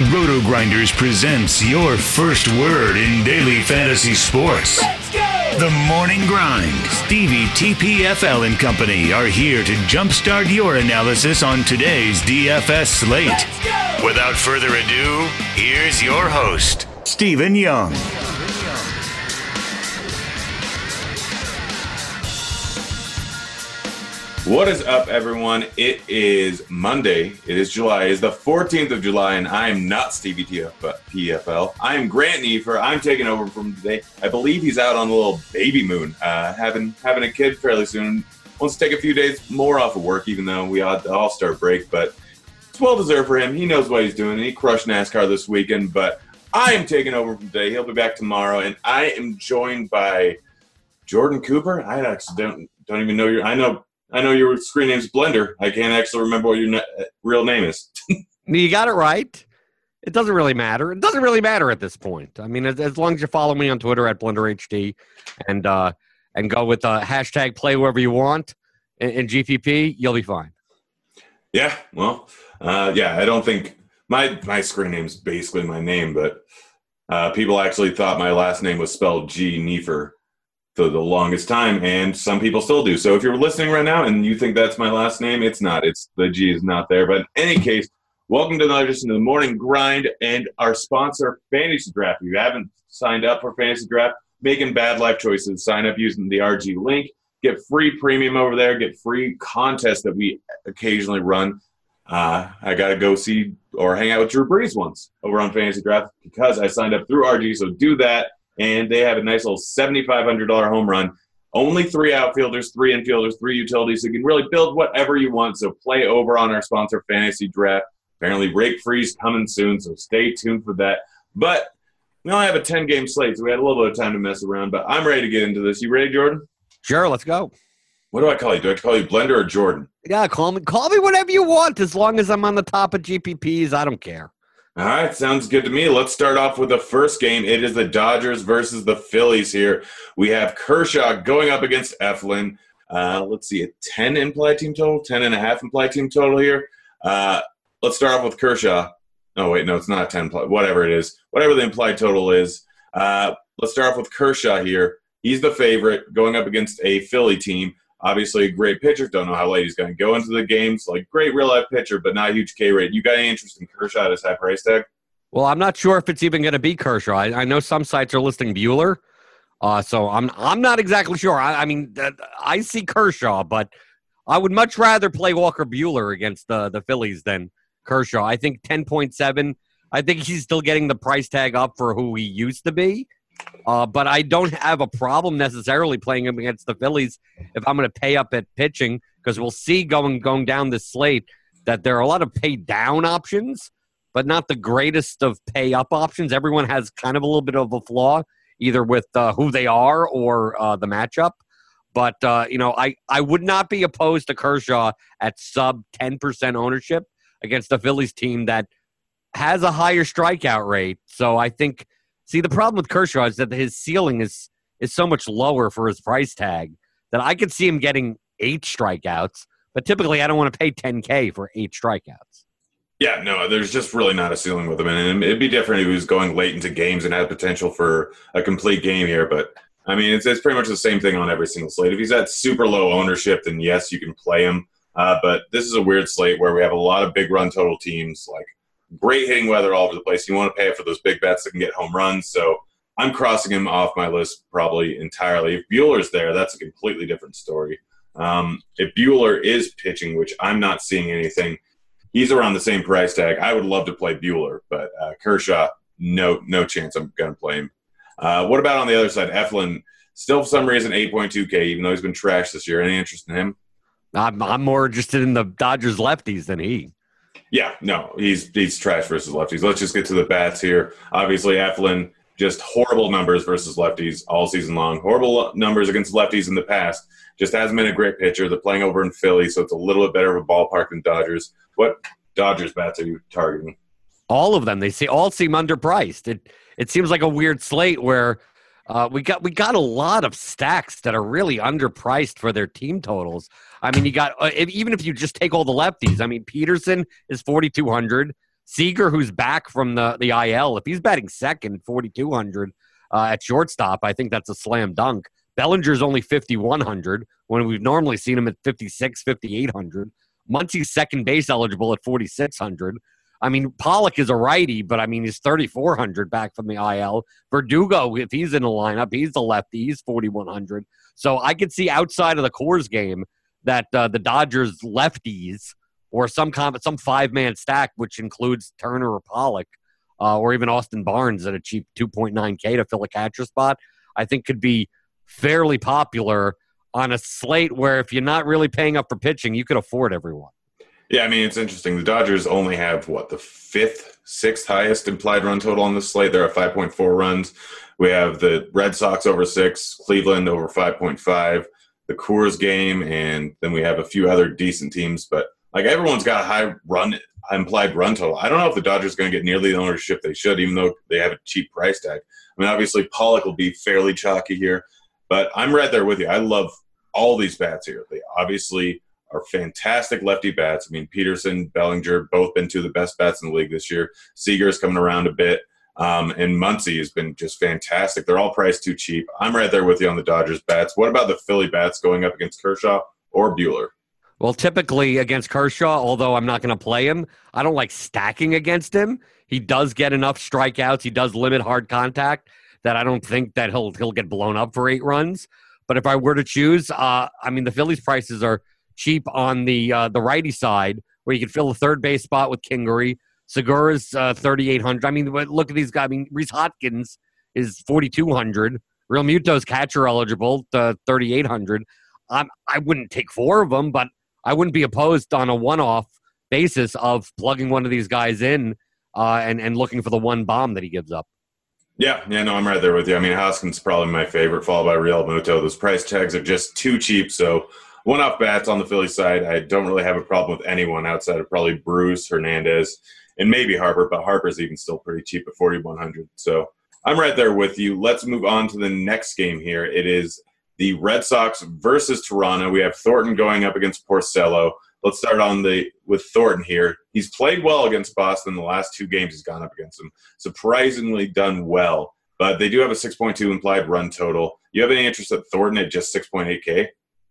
RotoGrinders presents your first word in daily fantasy sports. The Morning Grind. Stevie TPFL and company are here to jumpstart your analysis on today's DFS slate. Without further ado, here's your host, Stephen Young. What is up, everyone? It is Monday. It is July. It is the 14th of July, and I am not Stevie PFL. I am Grant Nefer. I'm taking over from today. I believe he's out on a little baby moon, uh, having having a kid fairly soon. Wants to take a few days more off of work, even though we had the All Star break. But it's well deserved for him. He knows what he's doing, and he crushed NASCAR this weekend. But I am taking over from today. He'll be back tomorrow, and I am joined by Jordan Cooper. I actually don't don't even know your. I know I know your screen name's Blender. I can't actually remember what your ne- real name is. you got it right. It doesn't really matter. It doesn't really matter at this point. I mean, as, as long as you follow me on Twitter at BlenderHD and uh, and go with uh, hashtag play wherever you want in, in GPP, you'll be fine. Yeah, well, uh, yeah, I don't think my my screen name's basically my name, but uh, people actually thought my last name was spelled G Nefer for the longest time, and some people still do. So if you're listening right now and you think that's my last name, it's not. It's the G is not there. But in any case, welcome to another edition of the Morning Grind and our sponsor, Fantasy Draft. If you haven't signed up for Fantasy Draft, making bad life choices, sign up using the RG link. Get free premium over there. Get free contests that we occasionally run. Uh, I got to go see or hang out with Drew Brees once over on Fantasy Draft because I signed up through RG. So do that and they have a nice little $7,500 home run. Only three outfielders, three infielders, three utilities. So you can really build whatever you want. So play over on our sponsor, Fantasy Draft. Apparently, Rake Freeze coming soon, so stay tuned for that. But we only have a 10 game slate, so we had a little bit of time to mess around. But I'm ready to get into this. You ready, Jordan? Sure, let's go. What do I call you? Do I call you Blender or Jordan? Yeah, call me call me whatever you want, as long as I'm on the top of GPPs. I don't care. All right, sounds good to me. Let's start off with the first game. It is the Dodgers versus the Phillies here. We have Kershaw going up against Eflin. Uh, let's see, a 10 implied team total, 10 and a half implied team total here. Uh, let's start off with Kershaw. Oh, wait, no, it's not 10, whatever it is, whatever the implied total is. Uh, let's start off with Kershaw here. He's the favorite going up against a Philly team obviously a great pitcher. Don't know how late he's going to go into the games. Like great real life pitcher, but not huge K rate. You got any interest in Kershaw at his high price tag? Well, I'm not sure if it's even going to be Kershaw. I, I, know some sites are listing Buehler, uh, so I'm I'm not exactly sure. I, I mean, I see Kershaw, but I would much rather play Walker Buehler against the the Phillies than Kershaw. I think 10.7. I think he's still getting the price tag up for who he used to be. Uh, but I don't have a problem necessarily playing him against the Phillies if I'm going to pay up at pitching because we'll see going going down this slate that there are a lot of pay down options, but not the greatest of pay up options. Everyone has kind of a little bit of a flaw, either with uh, who they are or uh, the matchup. But uh, you know, I I would not be opposed to Kershaw at sub ten percent ownership against the Phillies team that has a higher strikeout rate. So I think See, the problem with Kershaw is that his ceiling is is so much lower for his price tag that I could see him getting eight strikeouts, but typically I don't want to pay 10K for eight strikeouts. Yeah, no, there's just really not a ceiling with him. And it'd be different if he was going late into games and had potential for a complete game here. But I mean, it's, it's pretty much the same thing on every single slate. If he's at super low ownership, then yes, you can play him. Uh, but this is a weird slate where we have a lot of big run total teams like great hitting weather all over the place. You want to pay for those big bets that can get home runs. So I'm crossing him off my list probably entirely. If Buehler's there, that's a completely different story. Um, if Buehler is pitching, which I'm not seeing anything, he's around the same price tag. I would love to play Buehler, but uh, Kershaw, no, no chance I'm going to play him. Uh, what about on the other side? Eflin, still for some reason 8.2K, even though he's been trashed this year. Any interest in him? I'm, I'm more interested in the Dodgers lefties than he. Yeah, no, he's he's trash versus lefties. Let's just get to the bats here. Obviously, Eflin just horrible numbers versus lefties all season long. Horrible numbers against lefties in the past. Just hasn't been a great pitcher. They're playing over in Philly, so it's a little bit better of a ballpark than Dodgers. What Dodgers bats are you targeting? All of them. They see all seem underpriced. It it seems like a weird slate where uh, we got we got a lot of stacks that are really underpriced for their team totals. I mean, you got uh, if, even if you just take all the lefties. I mean, Pederson is forty two hundred, Seager, who's back from the, the IL, if he's batting second, 4,200 uh, at shortstop, I think that's a slam dunk. Bellinger's only 5,100 when we've normally seen him at 56, 5,800. Muncy's second base eligible at 4,600. I mean, Pollock is a righty, but I mean, he's 3,400 back from the IL. Verdugo, if he's in the lineup, he's the lefty. He's 4,100. So I could see outside of the Coors game that uh, the Dodgers lefties or some some five man stack, which includes Turner or Pollock, uh, or even Austin Barnes at a cheap 2.9K to fill a catcher spot, I think could be fairly popular on a slate where if you're not really paying up for pitching, you could afford everyone. Yeah, I mean it's interesting. The Dodgers only have what the fifth, sixth highest implied run total on the slate. They're at 5.4 runs. We have the Red Sox over six, Cleveland over 5.5, the Coors game, and then we have a few other decent teams. But like everyone's got a high run implied run total. I don't know if the Dodgers are going to get nearly the ownership they should, even though they have a cheap price tag. I mean, obviously Pollock will be fairly chalky here, but I'm right there with you. I love all these bats here. They obviously are fantastic lefty bats. I mean, Pederson, Bellinger, both been two of the best bats in the league this year. Seager's coming around a bit. Um, and Muncy has been just fantastic. They're all priced too cheap. I'm right there with you on the Dodgers bats. What about the Philly bats going up against Kershaw or Buehler? Well, typically against Kershaw, although I'm not going to play him, I don't like stacking against him. He does get enough strikeouts. He does limit hard contact that I don't think that he'll he'll get blown up for eight runs. But if I were to choose, uh, I mean, the Phillies' prices are cheap on the uh, the righty side, where you can fill the third base spot with Kingery. Segura's uh, 3,800. I mean, look at these guys. I mean, Rhys Hoskins is 4,200. Realmuto's catcher eligible, uh, 3,800. Um, I wouldn't take four of them, but I wouldn't be opposed on a one-off basis of plugging one of these guys in uh, and and looking for the one bomb that he gives up. Yeah, yeah, no, I'm right there with you. I mean, Hoskins is probably my favorite, followed by Realmuto. Those price tags are just too cheap, so one off bats on the Philly side. I don't really have a problem with anyone outside of probably Bruce, Hernandez, and maybe Harper, but Harper's even still pretty cheap at 4,100. So I'm right there with you. Let's move on to the next game here. It is the Red Sox versus Toronto. We have Thornton going up against Porcello. Let's start on the with Thornton here. He's played well against Boston the last two games he's gone up against them. Surprisingly done well, but they do have a 6.2 implied run total. You have any interest at Thornton at just 6.8K?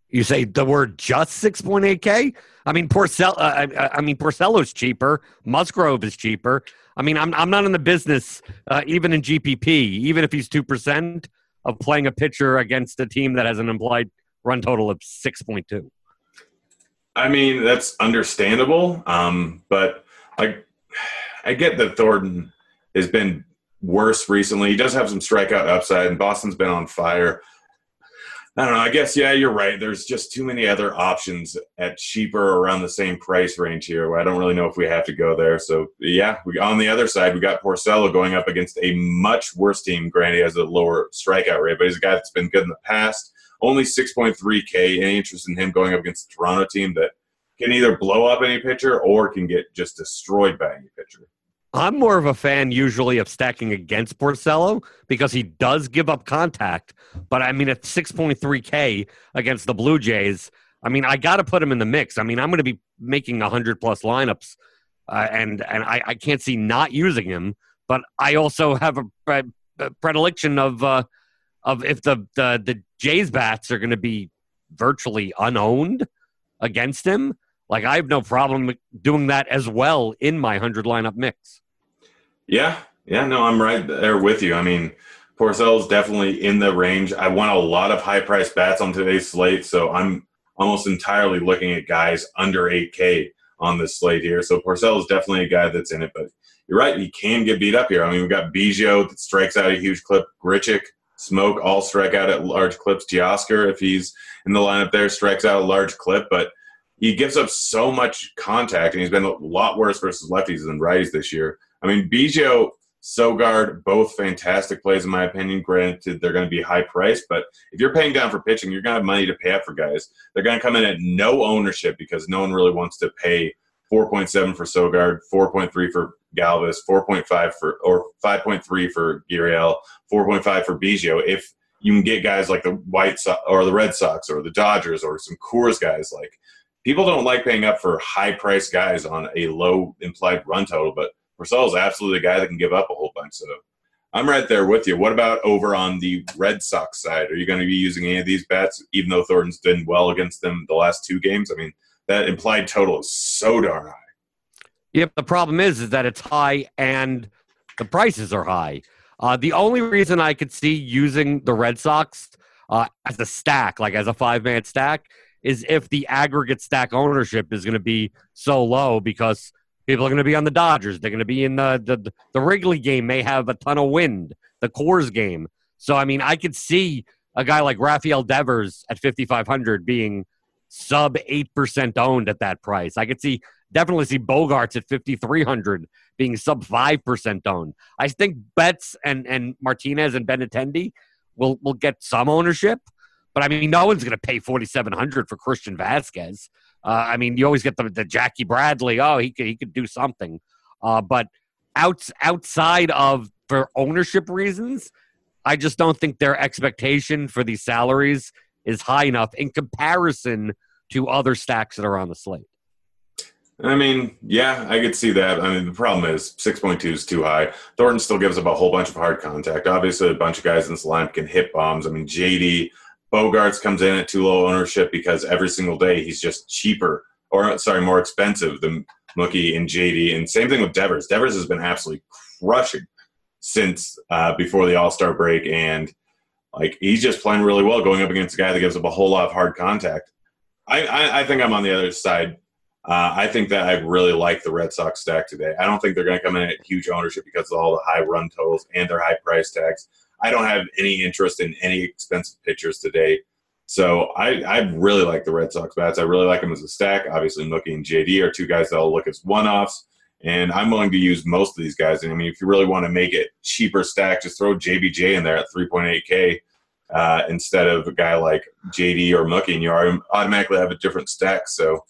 You say the word just 6.8K? I mean, Porcello, uh, I, I, mean, Porcello's cheaper. Musgrove is cheaper. I mean, I'm, I'm not in the business, uh, even in GPP, even if he's 2%, of playing a pitcher against a team that has an implied run total of 6.2. I mean, that's understandable. Um, but I, I get that Thornton has been worse recently. He does have some strikeout upside, and Boston's been on fire. I don't know. I guess yeah, you're right. There's just too many other options at cheaper around the same price range here. I don't really know if we have to go there. So yeah, we, on the other side, we got Porcello going up against a much worse team. Granted, he has a lower strikeout rate, but he's a guy that's been good in the past. Only 6.3K. Any interest in him going up against the Toronto team that can either blow up any pitcher or can get just destroyed by any pitcher? I'm more of a fan usually of stacking against Porcello because he does give up contact. But I mean, at 6.3K against the Blue Jays, I mean, I got to put him in the mix. I mean, I'm going to be making 100 plus lineups, uh, and and I, I, can't see not using him. But I also have a, a predilection of uh, of if the, the the Jays bats are going to be virtually unowned against him. Like I have no problem doing that as well in my hundred lineup mix. Yeah, yeah, no, I'm right there with you. I mean, Porcello's definitely in the range. I want a lot of high price bats on today's slate, so I'm almost entirely looking at guys under 8K on this slate here. So Porcello's definitely a guy that's in it, but you're right, he can get beat up here. I mean, we've got Biggio that strikes out a huge clip, Grichuk, Smoak all strike out at large clips. Teoscar, if he's in the lineup there, strikes out a large clip, but he gives up so much contact, and he's been a lot worse versus lefties than righties this year. I mean, Biggio, Sogard, both fantastic plays in my opinion. Granted, they're going to be high priced, but if you're paying down for pitching, you're going to have money to pay up for guys. They're going to come in at no ownership because no one really wants to pay 4.7 for Sogard, 4.3 for Galvis, 4.5 for or 5.3 for Gurriel, 4.5 for Biggio. If you can get guys like the White Sox or the Red Sox or the Dodgers or some Coors guys like people don't like paying up for high price guys on a low implied run total, but Porcello is absolutely a guy that can give up a whole bunch. So I'm right there with you. What about over on the Red Sox side? Are you going to be using any of these bats, even though Thornton's done well against them the last two games? I mean, that implied total is so darn high. Yep. The problem is, is that it's high and the prices are high. Uh, the only reason I could see using the Red Sox uh, as a stack, like as a five man stack, is if the aggregate stack ownership is going to be so low because People are going to be on the Dodgers. They're going to be in the, the the Wrigley game. May have a ton of wind. The Coors game. So I mean, I could see a guy like Rafael Devers at 5500 being sub eight percent owned at that price. I could see definitely see Bogaerts at 5300 being sub five percent owned. I think Betts and and Martinez and Benintendi will will get some ownership, but I mean, no one's going to pay 4700 for Christian Vázquez. Uh, I mean, you always get the, the Jackie Bradley. Oh, he could he could do something, uh, but outs, outside of for ownership reasons, I just don't think their expectation for these salaries is high enough in comparison to other stacks that are on the slate. I mean, yeah, I could see that. I mean, the problem is 6.2 is too high. Thornton still gives up a whole bunch of hard contact. Obviously, a bunch of guys in this lineup can hit bombs. I mean, JD, Bogaerts comes in at too low ownership because every single day he's just cheaper or sorry, more expensive than Mookie and JD. And same thing with Devers. Devers has been absolutely crushing since uh, before the All Star break, and like he's just playing really well going up against a guy that gives up a whole lot of hard contact. I, I, I think I'm on the other side. Uh, I think that I really like the Red Sox stack today. I don't think they're going to come in at huge ownership because of all the high run totals and their high price tags. I don't have any interest in any expensive pitchers today. So I, I really like the Red Sox bats. I really like them as a stack. Obviously, Mookie and JD are two guys that'll look as one offs. And I'm willing to use most of these guys. And I mean, if you really want to make it cheaper stack, just throw JBJ in there at 3.8K uh, instead of a guy like JD or Mookie, and you automatically have a different stack. So,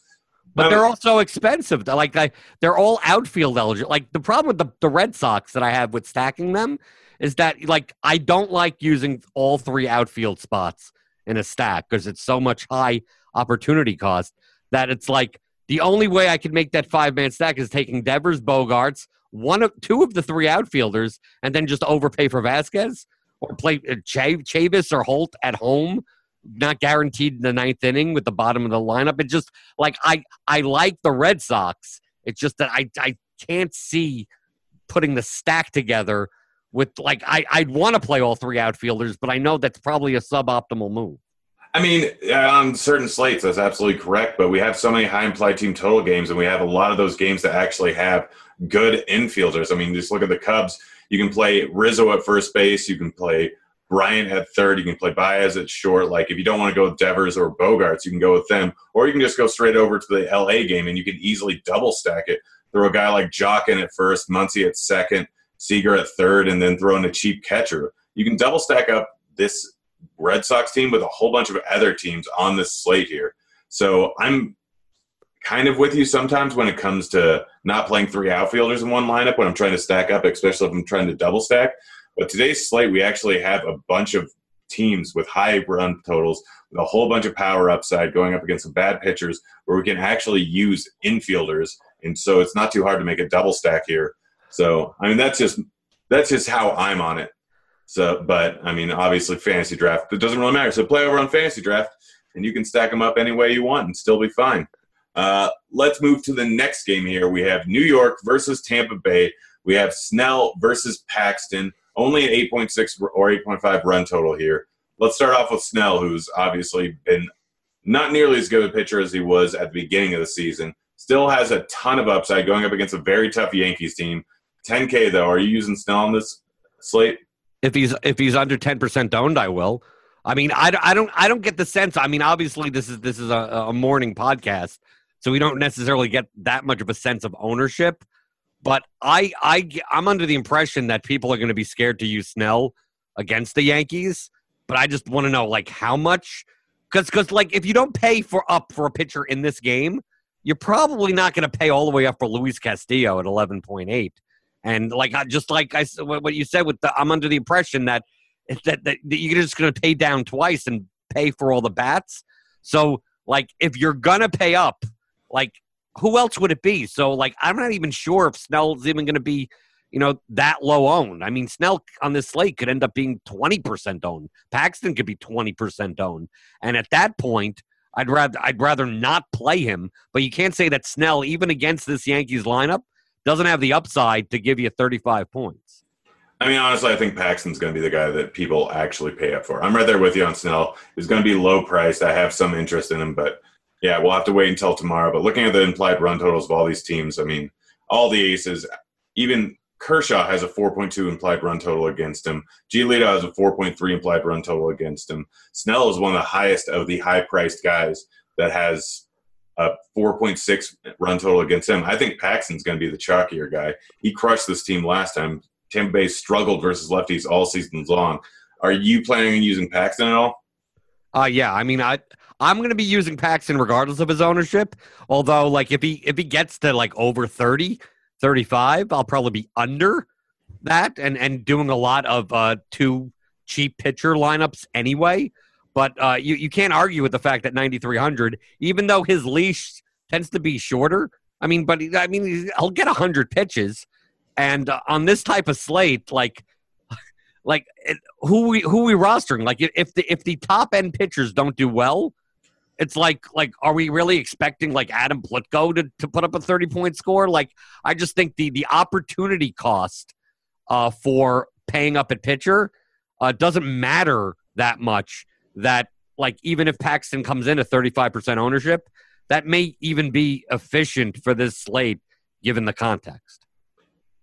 but um, they're also expensive. Like they're all outfield eligible. Like the problem with the, the Red Sox that I have with stacking them is that like I don't like using all three outfield spots in a stack because it's so much high opportunity cost that it's like the only way I can make that five man stack is taking Devers, Bogaerts, one of two of the three outfielders, and then just overpay for Vázquez or play uh, Ch- Chavis or Holt at home, not guaranteed in the ninth inning with the bottom of the lineup. It just like I I like the Red Sox. It's just that I I can't see putting the stack together with like I, I'd want to play all three outfielders, but I know that's probably a suboptimal move. I mean, uh, on certain slates, that's absolutely correct. But we have so many high implied team total games, and we have a lot of those games that actually have good infielders. I mean, just look at the Cubs. You can play Rizzo at first base. You can play Bryant at third. You can play Baez at short. Like, if you don't want to go with Devers or Bogaerts, you can go with them. Or you can just go straight over to the LA game, and you can easily double stack it. Throw a guy like Joc in at first, Muncy at second, Seager at third, and then throw in a cheap catcher. You can double stack up this Red Sox team with a whole bunch of other teams on this slate here. So I'm kind of with you sometimes when it comes to not playing three outfielders in one lineup when I'm trying to stack up, especially if I'm trying to double stack. But today's slate, we actually have a bunch of teams with high run totals, with a whole bunch of power upside going up against some bad pitchers where we can actually use infielders. And so it's not too hard to make a double stack here. So I mean that's just that's just how I'm on it. So, but I mean, obviously, fantasy draft it doesn't really matter. So play over on fantasy draft, and you can stack them up any way you want and still be fine. Uh, let's move to the next game here. We have New York versus Tampa Bay. We have Snell versus Paxton. Only an 8.6 or 8.5 run total here. Let's start off with Snell, who's obviously been not nearly as good a pitcher as he was at the beginning of the season. Still has a ton of upside going up against a very tough Yankees team. 10K though. Are you using Snell on this slate? If he's if he's under 10% owned, I will. I mean, I, I don't I don't get the sense. I mean, obviously this is this is a, a morning podcast, so we don't necessarily get that much of a sense of ownership. But I I I'm under the impression that people are going to be scared to use Snell against the Yankees. But I just want to know like how much because because like if you don't pay for up for a pitcher in this game, you're probably not going to pay all the way up for Luis Castillo at 11.8. And like I just like I what you said with the, I'm under the impression that that, that, that you're just going to pay down twice and pay for all the bats. So like if you're gonna pay up, like who else would it be? So, like, I'm not even sure if Snell's even going to be, you know, that low owned. I mean, Snell on this slate could end up being 20% owned. Paxton could be 20% owned. And at that point, I'd rather I'd rather not play him. But you can't say that Snell, even against this Yankees lineup, doesn't have the upside to give you 35 points. I mean, honestly, I think Paxton's going to be the guy that people actually pay up for. I'm right there with you on Snell. He's going to be low priced. I have some interest in him, but yeah, we'll have to wait until tomorrow. But looking at the implied run totals of all these teams, I mean, all the aces, even Kershaw has a 4.2 implied run total against him. Giolito has a 4.3 implied run total against him. Snell is one of the highest of the high priced guys that has a 4.6 run total against him. I think Paxton's going to be the chalkier guy. He crushed this team last time. Tampa Bay struggled versus lefties all seasons long. Are you planning on using Paxton at all? Uh yeah, I mean I I'm going to be using Paxton regardless of his ownership. Although like if he if he gets to like over 30, 35, I'll probably be under that and and doing a lot of uh two cheap pitcher lineups anyway. But uh you you can't argue with the fact that 9300 even though his leash tends to be shorter, I mean but I mean he'll get 100 pitches and uh, on this type of slate, like, like who we who we rostering? Like, if the if the top end pitchers don't do well, it's like like are we really expecting like Adam Plutko to, to put up a 30 point score? Like I just think the the opportunity cost uh, for paying up at pitcher uh, doesn't matter that much that like even if Paxton comes in at 35% ownership, that may even be efficient for this slate given the context.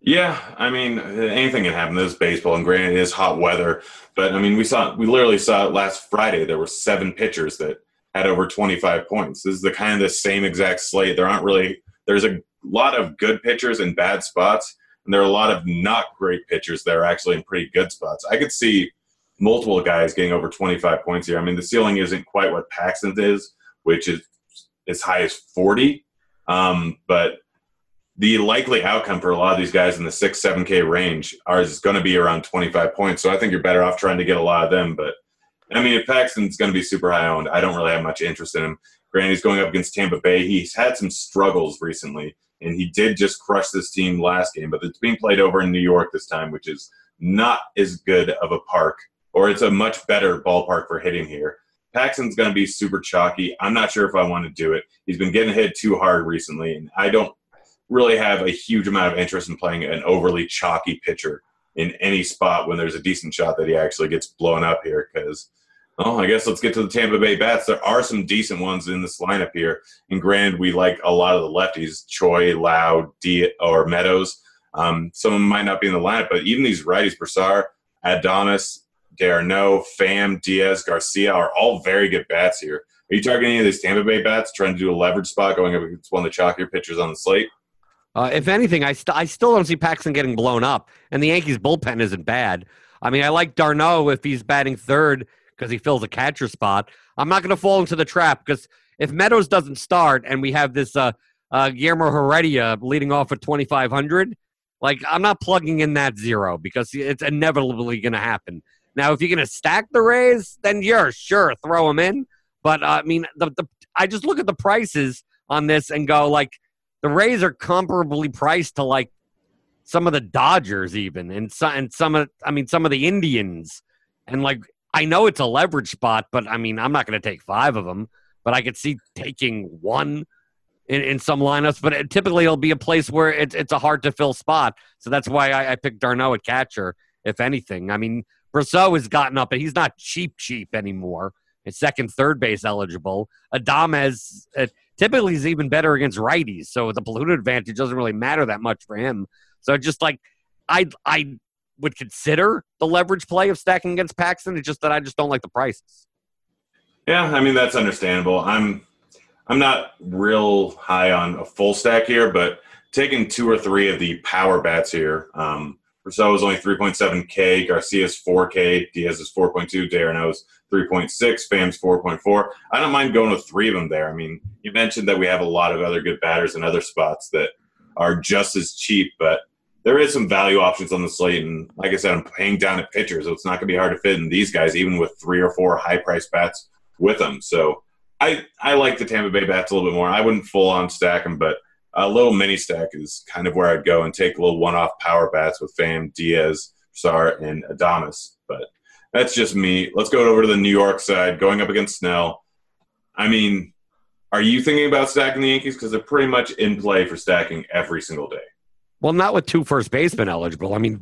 Yeah, I mean, anything can happen. This baseball, and granted, it is hot weather. But I mean, we saw, we literally saw it last Friday. There were seven pitchers that had over 25 points. This is the kind of the same exact slate. There aren't really, there's a lot of good pitchers in bad spots, and there are a lot of not great pitchers that are actually in pretty good spots. I could see multiple guys getting over 25 points here. I mean, the ceiling isn't quite what Paxton's is, which is as high as 40. Um, but the likely outcome for a lot of these guys in the six, seven K range are is going to be around 25 points. So I think you're better off trying to get a lot of them. But I mean, if Paxton's going to be super high owned, I don't really have much interest in him. Granted, he's going up against Tampa Bay. He's had some struggles recently, and he did just crush this team last game. But it's being played over in New York this time, which is not as good of a park, or it's a much better ballpark for hitting here. Paxton's going to be super chalky. I'm not sure if I want to do it. He's been getting hit too hard recently, and I don't really have a huge amount of interest in playing an overly chalky pitcher in any spot when there's a decent shot that he actually gets blown up here because well, I guess let's get to the Tampa Bay bats. There are some decent ones in this lineup here. And Grand, we like a lot of the lefties, Choi, Loud, D, or Meadows. Um, some of them might not be in the lineup, but even these righties, Brosseau, Adames, d'Arnaud, Pham, Diaz, Garcia are all very good bats here. Are you targeting any of these Tampa Bay bats, trying to do a leverage spot going up against one of the chalkier pitchers on the slate? Uh, if anything, I, st- I still don't see Paxton getting blown up, and the Yankees' bullpen isn't bad. I mean, I like d'Arnaud if he's batting third because he fills a catcher spot. I'm not going to fall into the trap because if Meadows doesn't start and we have this uh, uh, Guillermo Heredia leading off at 2,500, like I'm not plugging in that zero because it's inevitably going to happen. Now, if you're going to stack the Rays, then you're sure throw them in. But uh, I mean, the, the I just look at the prices on this and go like the Rays are comparably priced to like some of the Dodgers, even, and some, and some of, I mean, some of the Indians, and like I know it's a leverage spot, but I mean, I'm not going to take five of them, but I could see taking one in, in some lineups. But it, typically, it'll be a place where it's it's a hard to fill spot, so that's why I, I picked d'Arnaud at catcher. If anything, I mean, Brosseau has gotten up, and he's not cheap cheap anymore. It's second, third base eligible. Adames. Uh, typically is even better against righties. So the platoon advantage doesn't really matter that much for him. So just like I I would consider the leverage play of stacking against Paxton. It's just that I just don't like the prices. Yeah, I mean that's understandable. I'm I'm not real high on a full stack here, but taking two or three of the power bats here. Um, Rousseau is only 3.7K, Garcia's 4K, Diaz is 4.2, d'Arnaud's 3.6, Pham's 4.4. I don't mind going with three of them there. I mean, you mentioned that we have a lot of other good batters in other spots that are just as cheap, but there is some value options on the slate. And like I said, I'm paying down at pitchers, so it's not going to be hard to fit in these guys, even with three or four high price bats with them. So I I like the Tampa Bay bats a little bit more. I wouldn't full on stack them, but a little mini stack is kind of where I'd go and take a little one off power bats with Pham, Diaz, Sar, and Adames. But that's just me. Let's go over to the New York side, going up against Snell. I mean, are you thinking about stacking the Yankees? Because they're pretty much in play for stacking every single day. Well, not with two first basemen eligible. I mean,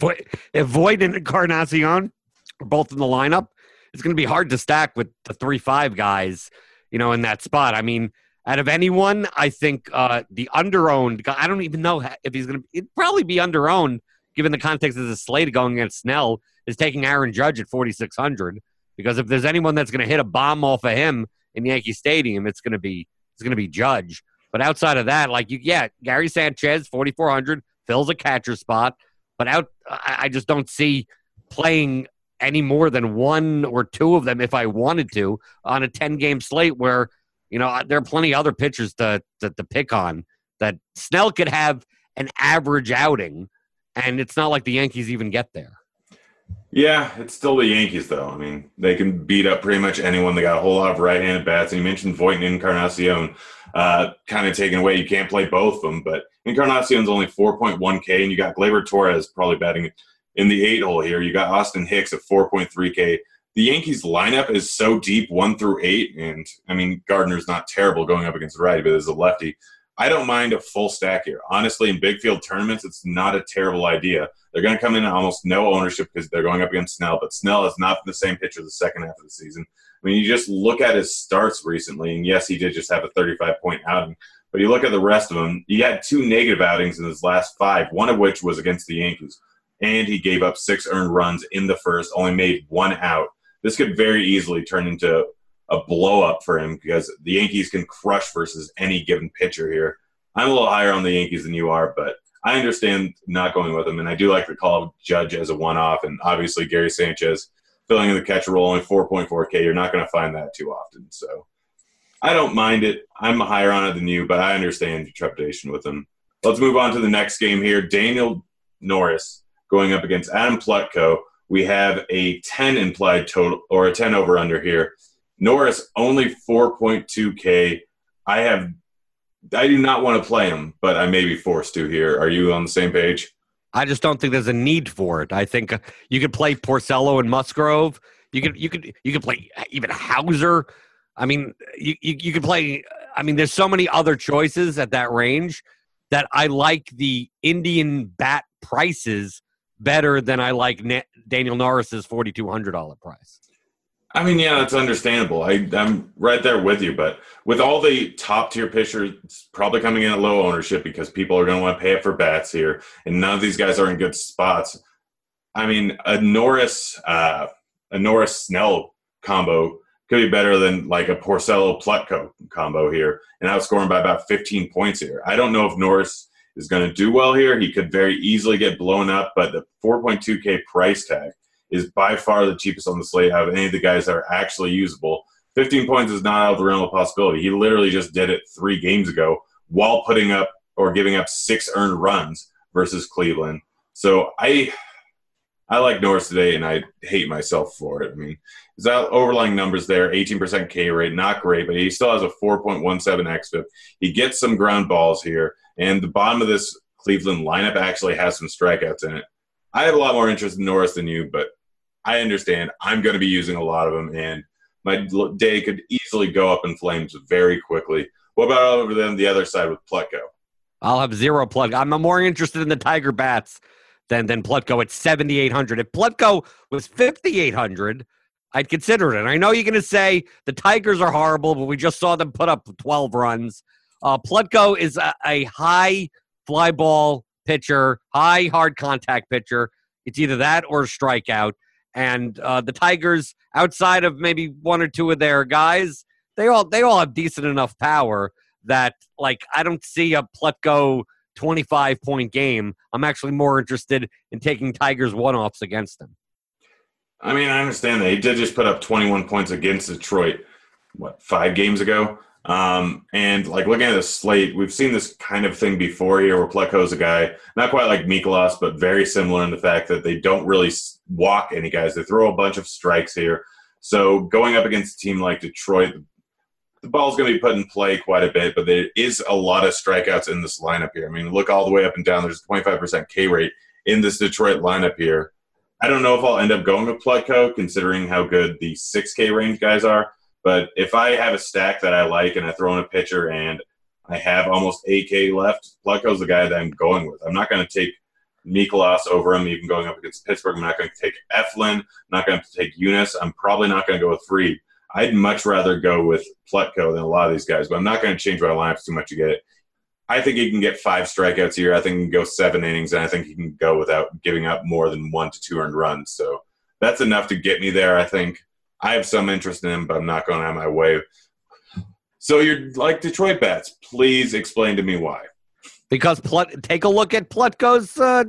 if Voit and Encarnacion are both in the lineup, it's going to be hard to stack with the three five guys, you know, in that spot. I mean, out of anyone, I think uh, the underowned guy. I don't even know if he's going to. It'd probably be underowned given the context of the slate going against Snell. Is taking Aaron Judge at forty six hundred because if there's anyone that's going to hit a bomb off of him in Yankee Stadium, it's going to be it's going to be Judge. But outside of that, like you, yeah, Gary Sanchez forty four hundred fills a catcher spot, but out I, I just don't see playing any more than one or two of them if I wanted to on a 10 game slate where, you know, there are plenty other pitchers to, to, to pick on that Snell could have an average outing, and it's not like the Yankees even get there. Yeah, it's still the Yankees, though. I mean, they can beat up pretty much anyone. They got a whole lot of right-handed bats. And you mentioned Voit and Encarnacion uh, kind of taken away. You can't play both of them, but Encarnacion's only 4.1K, and you got Gleyber Torres probably batting in the eight hole here. You got Austin Hicks at 4.3K. The Yankees lineup is so deep, one through eight, and I mean Gardner's not terrible going up against the righty, but as a lefty, I don't mind a full stack here. Honestly, in big field tournaments, it's not a terrible idea. They're going to come in almost no ownership because they're going up against Snell, but Snell is not the same pitcher the second half of the season. I mean, you just look at his starts recently, and yes, he did just have a 35 point outing, but you look at the rest of them, he had two negative outings in his last five, one of which was against the Yankees and he gave up six earned runs in the first, only made one out. This could very easily turn into a blow up for him because the Yankees can crush versus any given pitcher here. I'm a little higher on the Yankees than you are, but I understand not going with them, and I do like the call Judge as a one off, and obviously Gary Sanchez filling in the catcher role, only 4.4K. You're not going to find that too often, so I don't mind it. I'm higher on it than you, but I understand your trepidation with him. Let's move on to the next game here. Daniel Norris going up against Adam Plutko. We have a 10 implied total or a 10 over under here. Norris only 4.2K. I have, I do not want to play him, but I may be forced to here. Are you on the same page? I just don't think there's a need for it. I think uh, you could play Porcello and Musgrove. You could, you could, you could play even Houser. I mean, you, you, you could play. I mean, there's so many other choices at that range that I like the Indian bat prices better than I like Na- Daniel Norris's forty two hundred dollar price. I mean, yeah, that's understandable. I, I'm right there with you, but with all the top tier pitchers probably coming in at low ownership because people are going to want to pay up for bats here, and none of these guys are in good spots. I mean, a Norris, uh, a Norris Snell combo could be better than like a Porcello Plutko combo here, and outscoring by about 15 points here. I don't know if Norris is going to do well here. He could very easily get blown up, but the 4.2K price tag is by far the cheapest on the slate out of any of the guys that are actually usable. 15 points is not out of the realm of possibility. He literally just did it three games ago while putting up or giving up six earned runs versus Cleveland. So I I like Norris today, and I hate myself for it. I mean, his overlying numbers there 18% K rate, not great, but he still has a 4.17 XFIP. He gets some ground balls here. And the bottom of this Cleveland lineup actually has some strikeouts in it. I have a lot more interest in Norris than you, but I understand I'm going to be using a lot of them, and my day could easily go up in flames very quickly. What about over then the other side with Plutko? I'll have zero plug. I'm more interested in the Tiger bats than than Plutko at 7,800. If Plutko was 5,800, I'd consider it. And I know you're going to say the Tigers are horrible, but we just saw them put up 12 runs. Uh, Plutko is a, a high fly ball pitcher, high hard contact pitcher. It's either that or a strikeout. And uh, the Tigers, outside of maybe one or two of their guys, they all they all have decent enough power that like I don't see a Plutko 25 point game. I'm actually more interested in taking Tigers one offs against them. I mean, I understand that he did just put up 21 points against Detroit. What five games ago? Um, and like looking at the slate, we've seen this kind of thing before here where Plutko's a guy, not quite like Mikolas, but very similar in the fact that they don't really walk any guys. They throw a bunch of strikes here. So going up against a team like Detroit, the ball's going to be put in play quite a bit, but there is a lot of strikeouts in this lineup here. I mean, look all the way up and down. There's a 25% K rate in this Detroit lineup here. I don't know if I'll end up going with Plutko, considering how good the 6K range guys are. But if I have a stack that I like and I throw in a pitcher and I have almost 8K left, Plutko's the guy that I'm going with. I'm not going to take Mikolas over him, even going up against Pittsburgh. I'm not going to take Eflin. I'm not going to take Junis. I'm probably not going to go with Fried. I'd much rather go with Plutko than a lot of these guys, but I'm not going to change my lineups too much to get it. I think he can get five strikeouts here. I think he can go seven innings, and I think he can go without giving up more than one to two earned runs. So that's enough to get me there. I think I have some interest in him, but I'm not going out of my way. So you're like Detroit bats. Please explain to me why. Because Plut, take a look at Plutko's uh,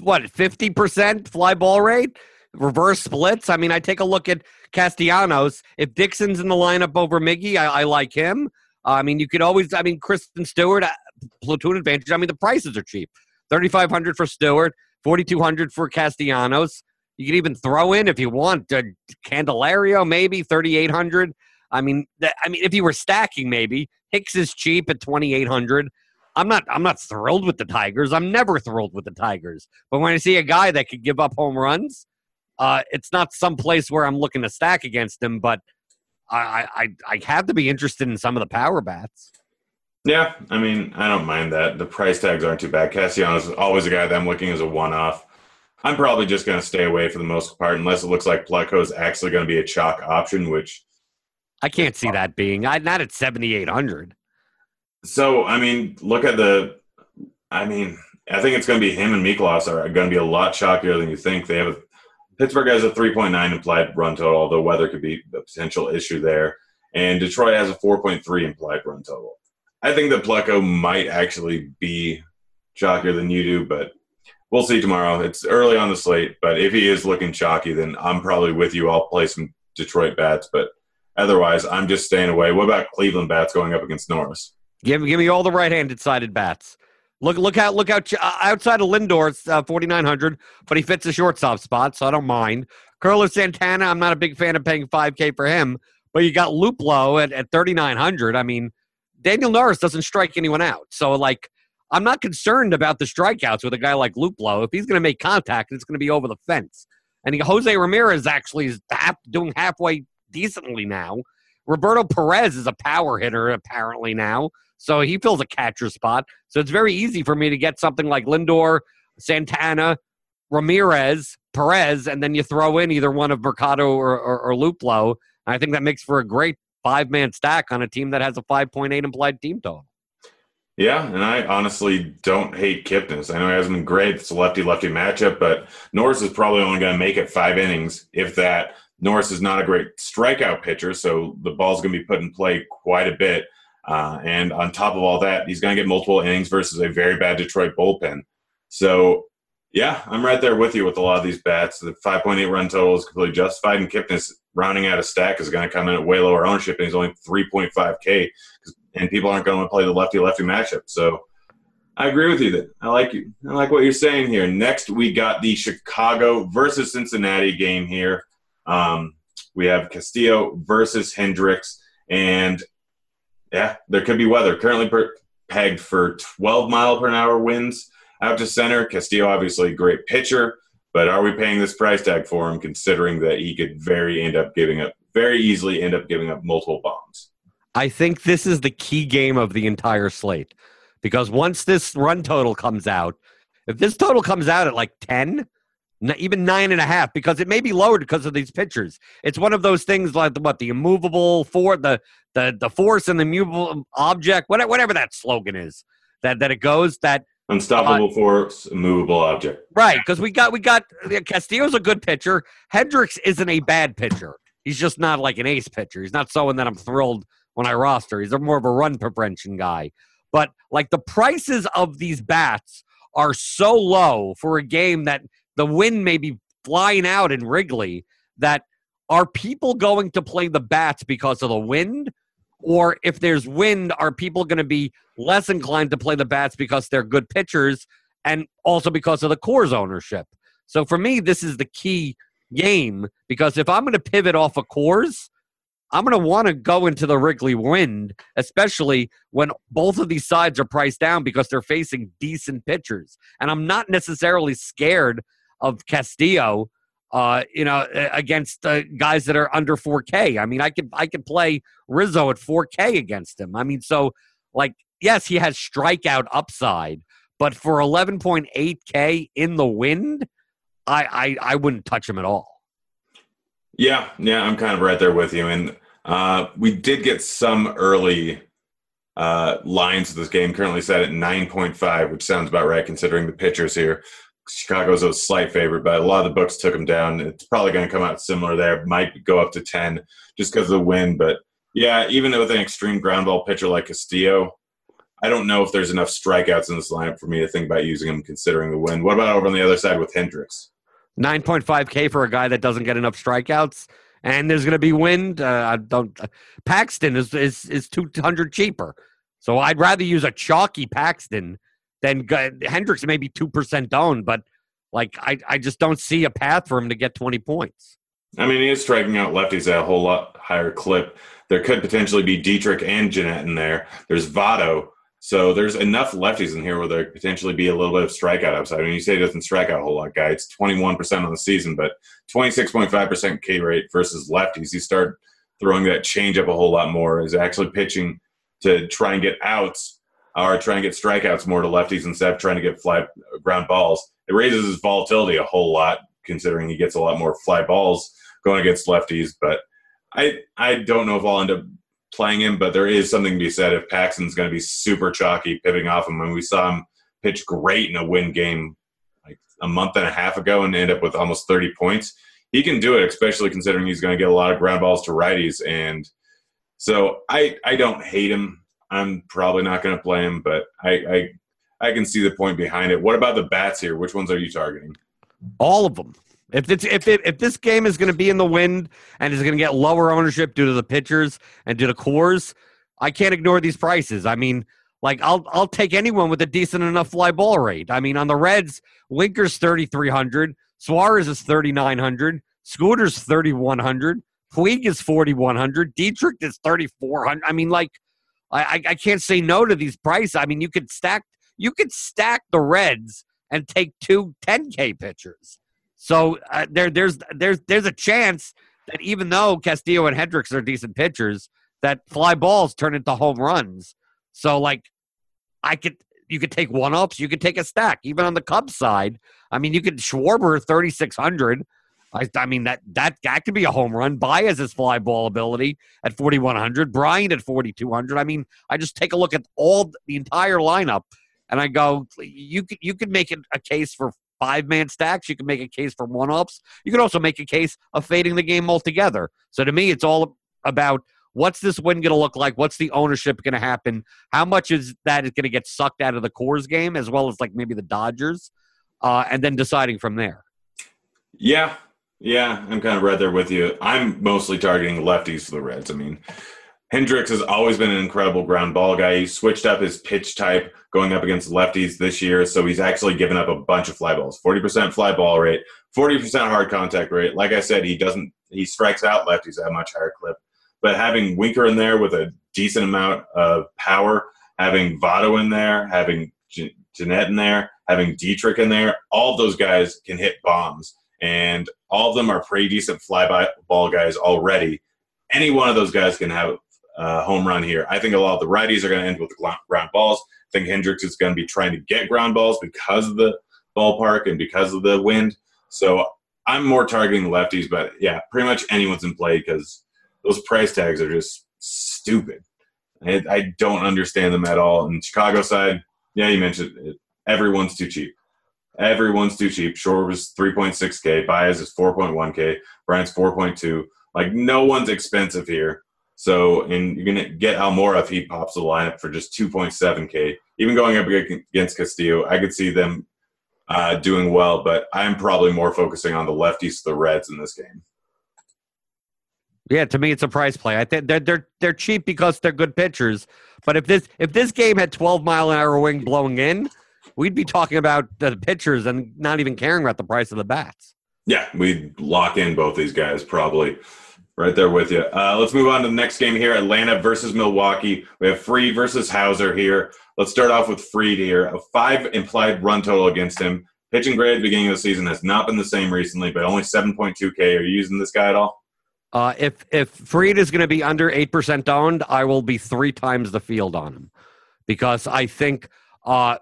what fifty percent fly ball rate, reverse splits. I mean, I take a look at Castellanos. If Dixon's in the lineup over Miggy, I, I like him. I mean, you could always. I mean, Christin Stewart, uh, platoon advantage. I mean, the prices are cheap. Thirty five hundred for Stewart, forty two hundred for Castellanos. You could even throw in if you want uh, Candelario, maybe thirty eight hundred. I mean, th- I mean, if you were stacking, maybe Hicks is cheap at twenty eight hundred. I'm not. I'm not thrilled with the Tigers. I'm never thrilled with the Tigers. But when I see a guy that could give up home runs, uh, it's not some place where I'm looking to stack against him. But I, I, I have to be interested in some of the power bats. Yeah, I mean, I don't mind that. The price tags aren't too bad. Castellanos is always a guy that I'm looking as a one-off. I'm probably just going to stay away for the most part, unless it looks like Plutko is actually going to be a chalk option, which I can't see that being. I not at 7,800. So, I mean, look at the. I mean, I think it's going to be him and Mikolas are going to be a lot chalkier than you think. They have a Pittsburgh has a 3.9 implied run total, although weather could be a potential issue there. And Detroit has a 4.3 implied run total. I think that Plutko might actually be chalkier than you do, but we'll see tomorrow. It's early on the slate, but if he is looking chalky, then I'm probably with you. I'll play some Detroit bats, but otherwise, I'm just staying away. What about Cleveland bats going up against Norris? Give, give me all the right-handed sided bats. Look, look out, look out uh, outside of Lindor, it's uh, 4,900, but he fits the shortstop spot, so I don't mind. Carlos Santana, I'm not a big fan of paying 5K for him, but you got Luplow at, at 3,900. I mean, Daniel Norris doesn't strike anyone out. So, like, I'm not concerned about the strikeouts with a guy like Luplow. If he's going to make contact, it's going to be over the fence. And he, Jose Ramirez actually is half, doing halfway decently now. Roberto Perez is a power hitter, apparently, now. So he fills a catcher spot. So it's very easy for me to get something like Lindor, Santana, Ramirez, Perez, and then you throw in either one of Mercado or, or, or Luplow. I think that makes for a great five man stack on a team that has a 5.8 implied team total. Yeah, and I honestly don't hate Kipnis. I know he hasn't been great. It's a lefty lefty matchup, but Norris is probably only going to make it five innings, if that. Norris is not a great strikeout pitcher, so the ball's going to be put in play quite a bit. Uh, and on top of all that, he's going to get multiple innings versus a very bad Detroit bullpen. So, yeah, I'm right there with you with a lot of these bats. The 5.8 run total is completely justified, and Kipnis rounding out a stack is going to come in at way lower ownership, and he's only 3.5K, and people aren't going to play the lefty lefty matchup. So, I agree with you that I like you. I like what you're saying here. Next, we got the Chicago versus Cincinnati game here. Um, we have Castillo versus Hendricks, and yeah, there could be weather. Currently per- pegged for 12 mile per hour winds out to center. Castillo, obviously, great pitcher, but are we paying this price tag for him, considering that he could very end up giving up, very easily end up giving up multiple bombs? I think this is the key game of the entire slate because once this run total comes out, if this total comes out at like 10, even nine and a half because it may be lowered because of these pitchers. It's one of those things like the, what the immovable for the the the force and the immovable object, whatever, whatever that slogan is. That that it goes that unstoppable uh, force, immovable object. Right, because we got we got Castillo's a good pitcher. Hendricks isn't a bad pitcher. He's just not like an ace pitcher. He's not someone that I'm thrilled when I roster. He's more of a run prevention guy. But like the prices of these bats are so low for a game that the wind may be flying out in Wrigley that are people going to play the bats because of the wind? Or if there's wind, are people going to be less inclined to play the bats because they're good pitchers and also because of the Coors ownership? So for me, this is the key game because if I'm going to pivot off of Coors, I'm going to want to go into the Wrigley Wind, especially when both of these sides are priced down because they're facing decent pitchers. And I'm not necessarily scared of Castillo, uh, you know, against uh, guys that are under 4K. I mean, I could I could play Rizzo at 4K against him. I mean, so like, yes, he has strikeout upside, but for 11.8K in the wind, I, I I wouldn't touch him at all. Yeah, yeah, I'm kind of right there with you. And uh, we did get some early uh, lines of this game, currently set at 9.5, which sounds about right considering the pitchers here. Chicago's a slight favorite, but a lot of the books took them down. It's probably going to come out similar there. Might go up to 10 just because of the win. But yeah, even with an extreme ground ball pitcher like Castillo, I don't know if there's enough strikeouts in this lineup for me to think about using him considering the win. What about over on the other side with Hendricks? 9.5K for a guy that doesn't get enough strikeouts. And there's going to be wind. Uh, I don't. Uh, Paxton is, is is 200 cheaper, so I'd rather use a chalky Paxton than Hendricks. Maybe two percent down, but like I I just don't see a path for him to get 20 points. I mean, he is striking out lefties at a whole lot higher clip. There could potentially be Dietrich and Gennett in there. There's Votto, so there's enough lefties in here where there could potentially be a little bit of strikeout upside. I mean, you say he doesn't strike out a whole lot, guy. It's 21% on the season, but 26.5% K rate versus lefties. You start throwing that change up a whole lot more. Is actually pitching to try and get outs or trying to get strikeouts more to lefties instead of trying to get fly ground balls. It raises his volatility a whole lot, considering he gets a lot more fly balls going against lefties. But I I don't know if I'll end up playing him, but there is something to be said if Paxton's going to be super chalky pivoting off him. And we saw him pitch great in a win game like a month and a half ago and end up with almost 30 points. He can do it, especially considering he's going to get a lot of ground balls to righties. And so I, I don't hate him. I'm probably not going to play him, but I, I I can see the point behind it. What about the bats here? Which ones are you targeting? All of them. If it's if it, if this game is going to be in the wind and is going to get lower ownership due to the pitchers and due to Coors, I can't ignore these prices. I mean, like I'll I'll take anyone with a decent enough fly ball rate. I mean, on the Reds, Winker's thirty three hundred, Suarez is thirty nine hundred, Scooter's thirty one hundred, Puig is forty one hundred, Dietrich is thirty four hundred. I mean, like I I can't say no to these prices. I mean, you could stack you could stack the Reds and take two 10K pitchers. So uh, there, there's there's there's a chance that even though Castillo and Hendricks are decent pitchers, that fly balls turn into home runs. So like, I could you could take one ups, you could take a stack, even on the Cubs side. I mean, you could Schwarber thirty six hundred. I, I mean that that that could be a home run. Baez's fly ball ability at forty one hundred, Bryant at forty two hundred. I mean, I just take a look at all the entire lineup, and I go, you could you could make a case for five man stacks. You can make a case for one ups. You can also make a case of fading the game altogether. So to me, it's all about what's this win going to look like? What's the ownership going to happen? How much is that is going to get sucked out of the Coors game, as well as like maybe the Dodgers, uh, and then deciding from there. Yeah, yeah, I'm kind of right there with you. I'm mostly targeting lefties for the Reds. I mean, Hendricks has always been an incredible ground ball guy. He switched up his pitch type going up against lefties this year, so he's actually given up a bunch of fly balls. 40% fly ball rate, 40% hard contact rate. Like I said, he doesn't he strikes out lefties at a much higher clip. But having Winker in there with a decent amount of power, having Votto in there, having Gennett in there, having Dietrich in there, all those guys can hit bombs. And all of them are pretty decent fly ball guys already. Any one of those guys can have a home run here. I think a lot of the righties are going to end with ground balls. I think Hendricks is going to be trying to get ground balls because of the ballpark and because of the wind. So I'm more targeting the lefties, but yeah, pretty much anyone's in play because those price tags are just stupid. I, I, don't understand them at all. And Chicago side, yeah, you mentioned it. Everyone's too cheap. Everyone's too cheap. Shore was 3.6K. Baez is 4.1K. Bryant's 4.2. Like, no one's expensive here. So, and you're going to get Almora if he pops the lineup for just 2.7K. Even going up against Castillo, I could see them uh, doing well, but I'm probably more focusing on the lefties, the Reds in this game. Yeah, to me, it's a price play. I think they're they're they're cheap because they're good pitchers. But if this if this game had 12 mile an hour wind blowing in, we'd be talking about the pitchers and not even caring about the price of the bats. Yeah, we'd lock in both these guys probably. Right there with you. Uh, let's move on to the next game here Atlanta versus Milwaukee. We have Fried versus Houser here. Let's start off with Fried here. A five implied run total against him. Pitching grade at the beginning of the season has not been the same recently, but only 7.2K. Are you using this guy at all? Uh, if if Fried is going to be under eight percent owned, I will be three times the field on him because I think uh,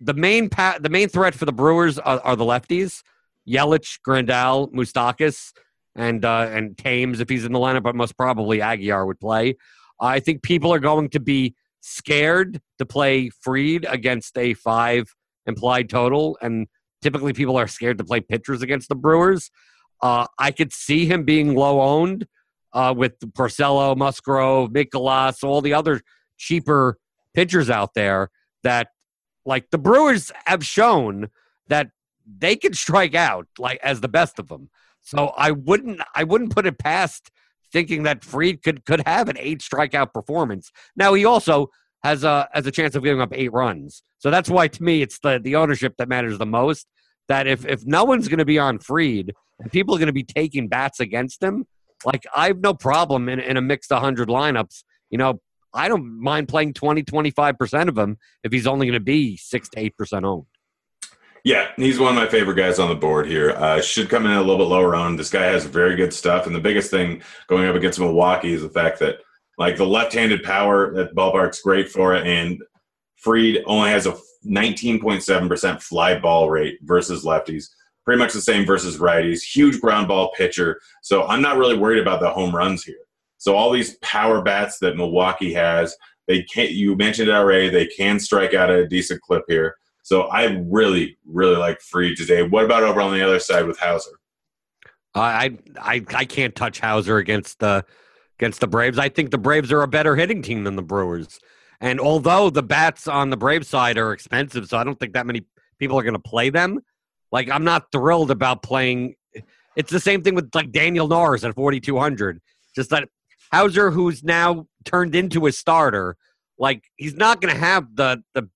the main pa- the main threat for the Brewers are, are the lefties: Yelich, Grandal, Moustakas and uh, and Thames if he's in the lineup, but most probably Aguilar would play. I think people are going to be scared to play Fried against a five implied total, and typically people are scared to play pitchers against the Brewers. Uh, I could see him being low owned uh, with Porcello, Musgrove, Mikolas, all the other cheaper pitchers out there that, like the Brewers have shown that they can strike out like as the best of them. So I wouldn't I wouldn't put it past thinking that Fried could could have an eight strikeout performance. Now he also has a has a chance of giving up eight runs. So that's why to me it's the the ownership that matters the most. That if if no one's going to be on Fried and people are going to be taking bats against him, like I have no problem in in a mixed 100 lineups. You know, I don't mind playing 20 25% of him if he's only going to be 6 to 8% owned. Yeah, he's one of my favorite guys on the board here. Uh, should come in a little bit lower on. This guy has very good stuff, and the biggest thing going up against Milwaukee is the fact that like the left-handed power that ballpark's great for it, and Fried only has a 19.7% fly ball rate versus lefties. Pretty much the same versus righties. Huge ground ball pitcher. So I'm not really worried about the home runs here. So all these power bats that Milwaukee has, they can't. You mentioned it already. They can strike out at a decent clip here. So I really, really like Fried today. What about over on the other side with Houser? I I I can't touch Houser against the against the Braves. I think the Braves are a better hitting team than the Brewers. And although the bats on the Brave side are expensive, so I don't think that many people are going to play them. Like I'm not thrilled about playing. It's the same thing with like Daniel Norris at 4200. Just that Houser, who's now turned into a starter, like he's not going to have the the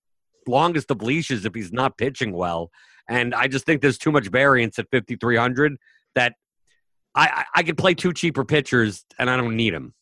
longest of leashes if he's not pitching well. And I just think there's too much variance at 5,300 that I, I could play two cheaper pitchers and I don't need him.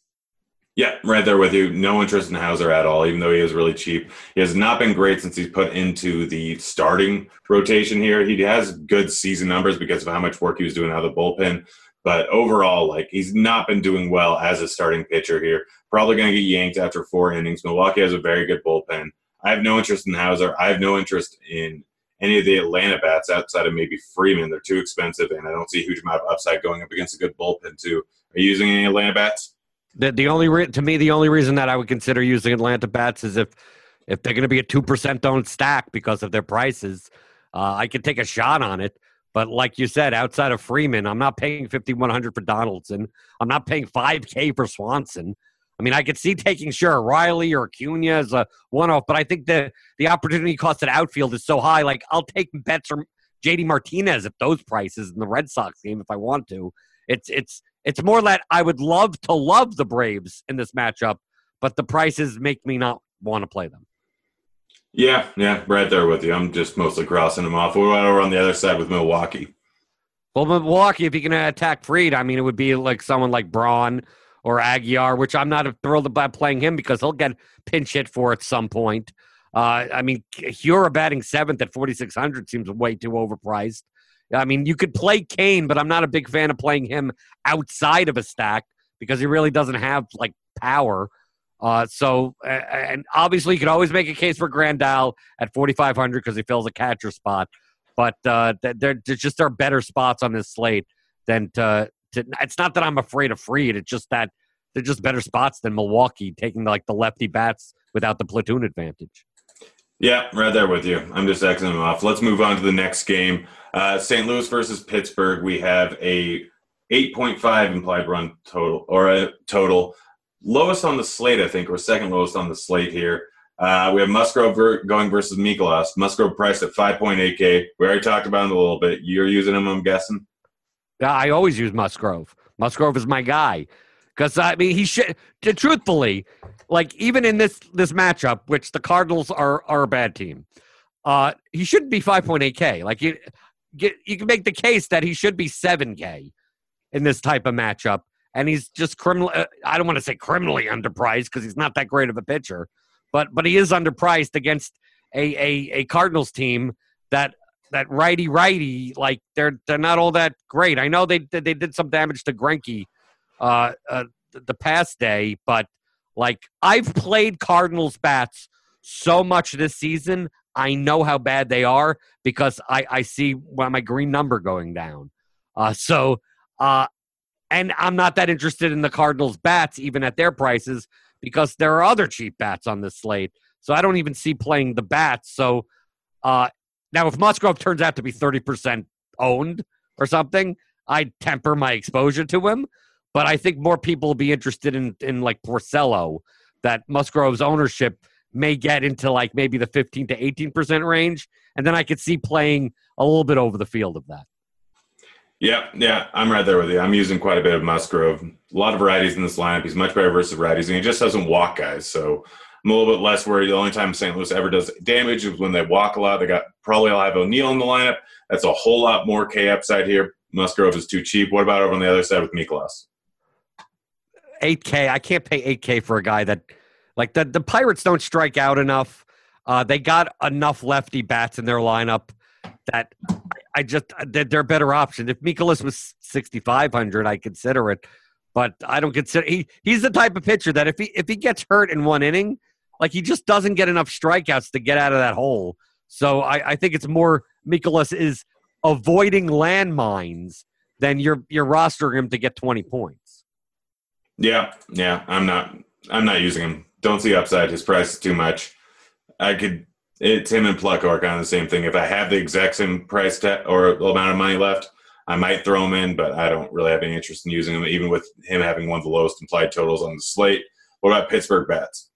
Yeah, right there with you. No interest in Houser at all, even though he is really cheap. He has not been great since he's put into the starting rotation here. He has good season numbers because of how much work he was doing out of the bullpen. But overall, like he's not been doing well as a starting pitcher here. Probably going to get yanked after four innings. Milwaukee has a very good bullpen. I have no interest in Houser. I have no interest in any of the Atlanta bats outside of maybe Freeman. They're too expensive, and I don't see a huge amount of upside going up against a good bullpen too. Are you using any Atlanta bats? The, the only re- to me the only reason that I would consider using Atlanta bats is if if they're going to be a two percent owned stack because of their prices. Uh, I could take a shot on it, but like you said, outside of Freeman, I'm not paying fifty one hundred for Donaldson. I'm not paying five K for Swanson. I mean, I could see taking sure Riley or Acuna as a one-off, but I think the the opportunity cost at outfield is so high. Like, I'll take bets from JD Martinez at those prices in the Red Sox game if I want to. It's it's it's more that I would love to love the Braves in this matchup, but the prices make me not want to play them. Yeah, yeah, right there with you. I'm just mostly crossing them off. What over on the other side with Milwaukee? Well, Milwaukee, if you can attack Fried, I mean, it would be like someone like Braun or Aguilar, which I'm not thrilled about playing him because he'll get pinch hit for at some point. Uh, I mean, Hiura batting seventh at 4,600 seems way too overpriced. I mean, you could play Cain, but I'm not a big fan of playing him outside of a stack because he really doesn't have like power. Uh, so, and obviously, you could always make a case for Grandal at 4,500 because he fills a catcher spot. But uh, there, just are better spots on this slate than to, to, it's not that I'm afraid of Fried. It's just that they're just better spots than Milwaukee taking like the lefty bats without the platoon advantage. Yeah, right there with you. I'm just Xing them off. Let's move on to the next game. Uh, St. Louis versus Pittsburgh. We have a 8.5 implied run total or a total lowest on the slate, I think, or second lowest on the slate here. Uh, we have Musgrove going versus Mikolas. Musgrove priced at 5.8K. We already talked about him a little bit. You're using him, I'm guessing. Yeah, I always use Musgrove. Musgrove is my guy because I mean he should. Truthfully, like even in this this matchup, which the Cardinals are are a bad team, uh, he shouldn't be five point eight k. Like you get, you can make the case that he should be seven k in this type of matchup. And he's just criminal. Uh, I don't want to say criminally underpriced because he's not that great of a pitcher, but but he is underpriced against a a, a Cardinals team that that righty righty like they're they're not all that great. I know they they did some damage to Greinke uh, uh, the past day, but like I've played Cardinals bats so much this season. I know how bad they are because I, I see my green number going down. Uh, so, uh, and I'm not that interested in the Cardinals bats, even at their prices, because there are other cheap bats on this slate. So I don't even see playing the bats. So uh, now, if Musgrove turns out to be 30% owned or something, I temper my exposure to him. But I think more people will be interested in, in like Porcello, that Musgrove's ownership may get into like maybe the 15 to 18% range. And then I could see playing a little bit over the field of that. Yeah, yeah, I'm right there with you. I'm using quite a bit of Musgrove. A lot of varieties in this lineup. He's much better versus varieties, and he just doesn't walk guys. So I'm a little bit less worried. The only time St. Louis ever does damage is when they walk a lot. They got probably I'll have O'Neill in the lineup. That's a whole lot more K upside here. Musgrove is too cheap. What about over on the other side with Mikolas? 8K. I can't pay 8K for a guy that, like, the, the Pirates don't strike out enough. Uh, they got enough lefty bats in their lineup that I just, that they're better option. If Mikolas was 6,500, I consider it. But I don't consider he, he's the type of pitcher that if he if he gets hurt in one inning, like he just doesn't get enough strikeouts to get out of that hole. So I, I think it's more Mikolas is avoiding landmines than you're you're rostering him to get 20 points. Yeah, yeah. I'm not I'm not using him. Don't see upside. His price is too much. I could it's him and Pleco are kind of the same thing. If I have the exact same price ta- or amount of money left, I might throw him in, but I don't really have any interest in using him, even with him having one of the lowest implied totals on the slate. What about Pittsburgh bats?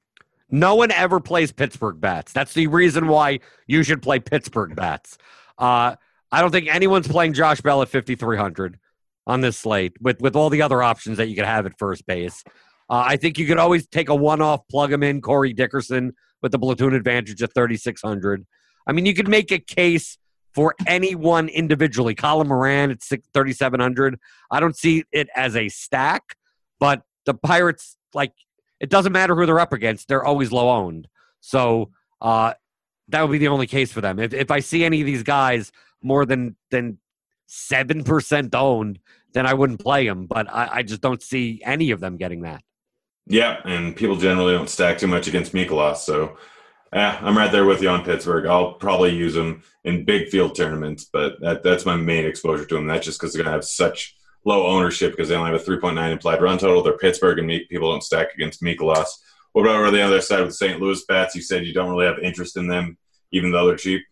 No one ever plays Pittsburgh bats. That's the reason why you should play Pittsburgh bats. Uh, I don't think anyone's playing Josh Bell at 5,300 on this slate with, with all the other options that you could have at first base. Uh, I think you could always take a one off, plug him in, Corey Dickerson with the platoon advantage at 3,600. I mean, you could make a case for anyone individually. Colin Moran at 3,700. I don't see it as a stack, but the Pirates, like, it doesn't matter who they're up against. They're always low owned. So uh, that would be the only case for them. If, if I see any of these guys more than than seven percent owned, then I wouldn't play them. But I, I, just don't see any of them getting that. Yeah, and people generally don't stack too much against Mikolas. So yeah, I'm right there with you on Pittsburgh. I'll probably use them in big field tournaments, but that, that's my main exposure to them. That's just because they're going to have such low ownership because they only have a 3.9 implied run total. They're Pittsburgh, and people don't stack against Mikolas. What about over the other side with St. Louis bats? You said you don't really have interest in them, even though they're cheap.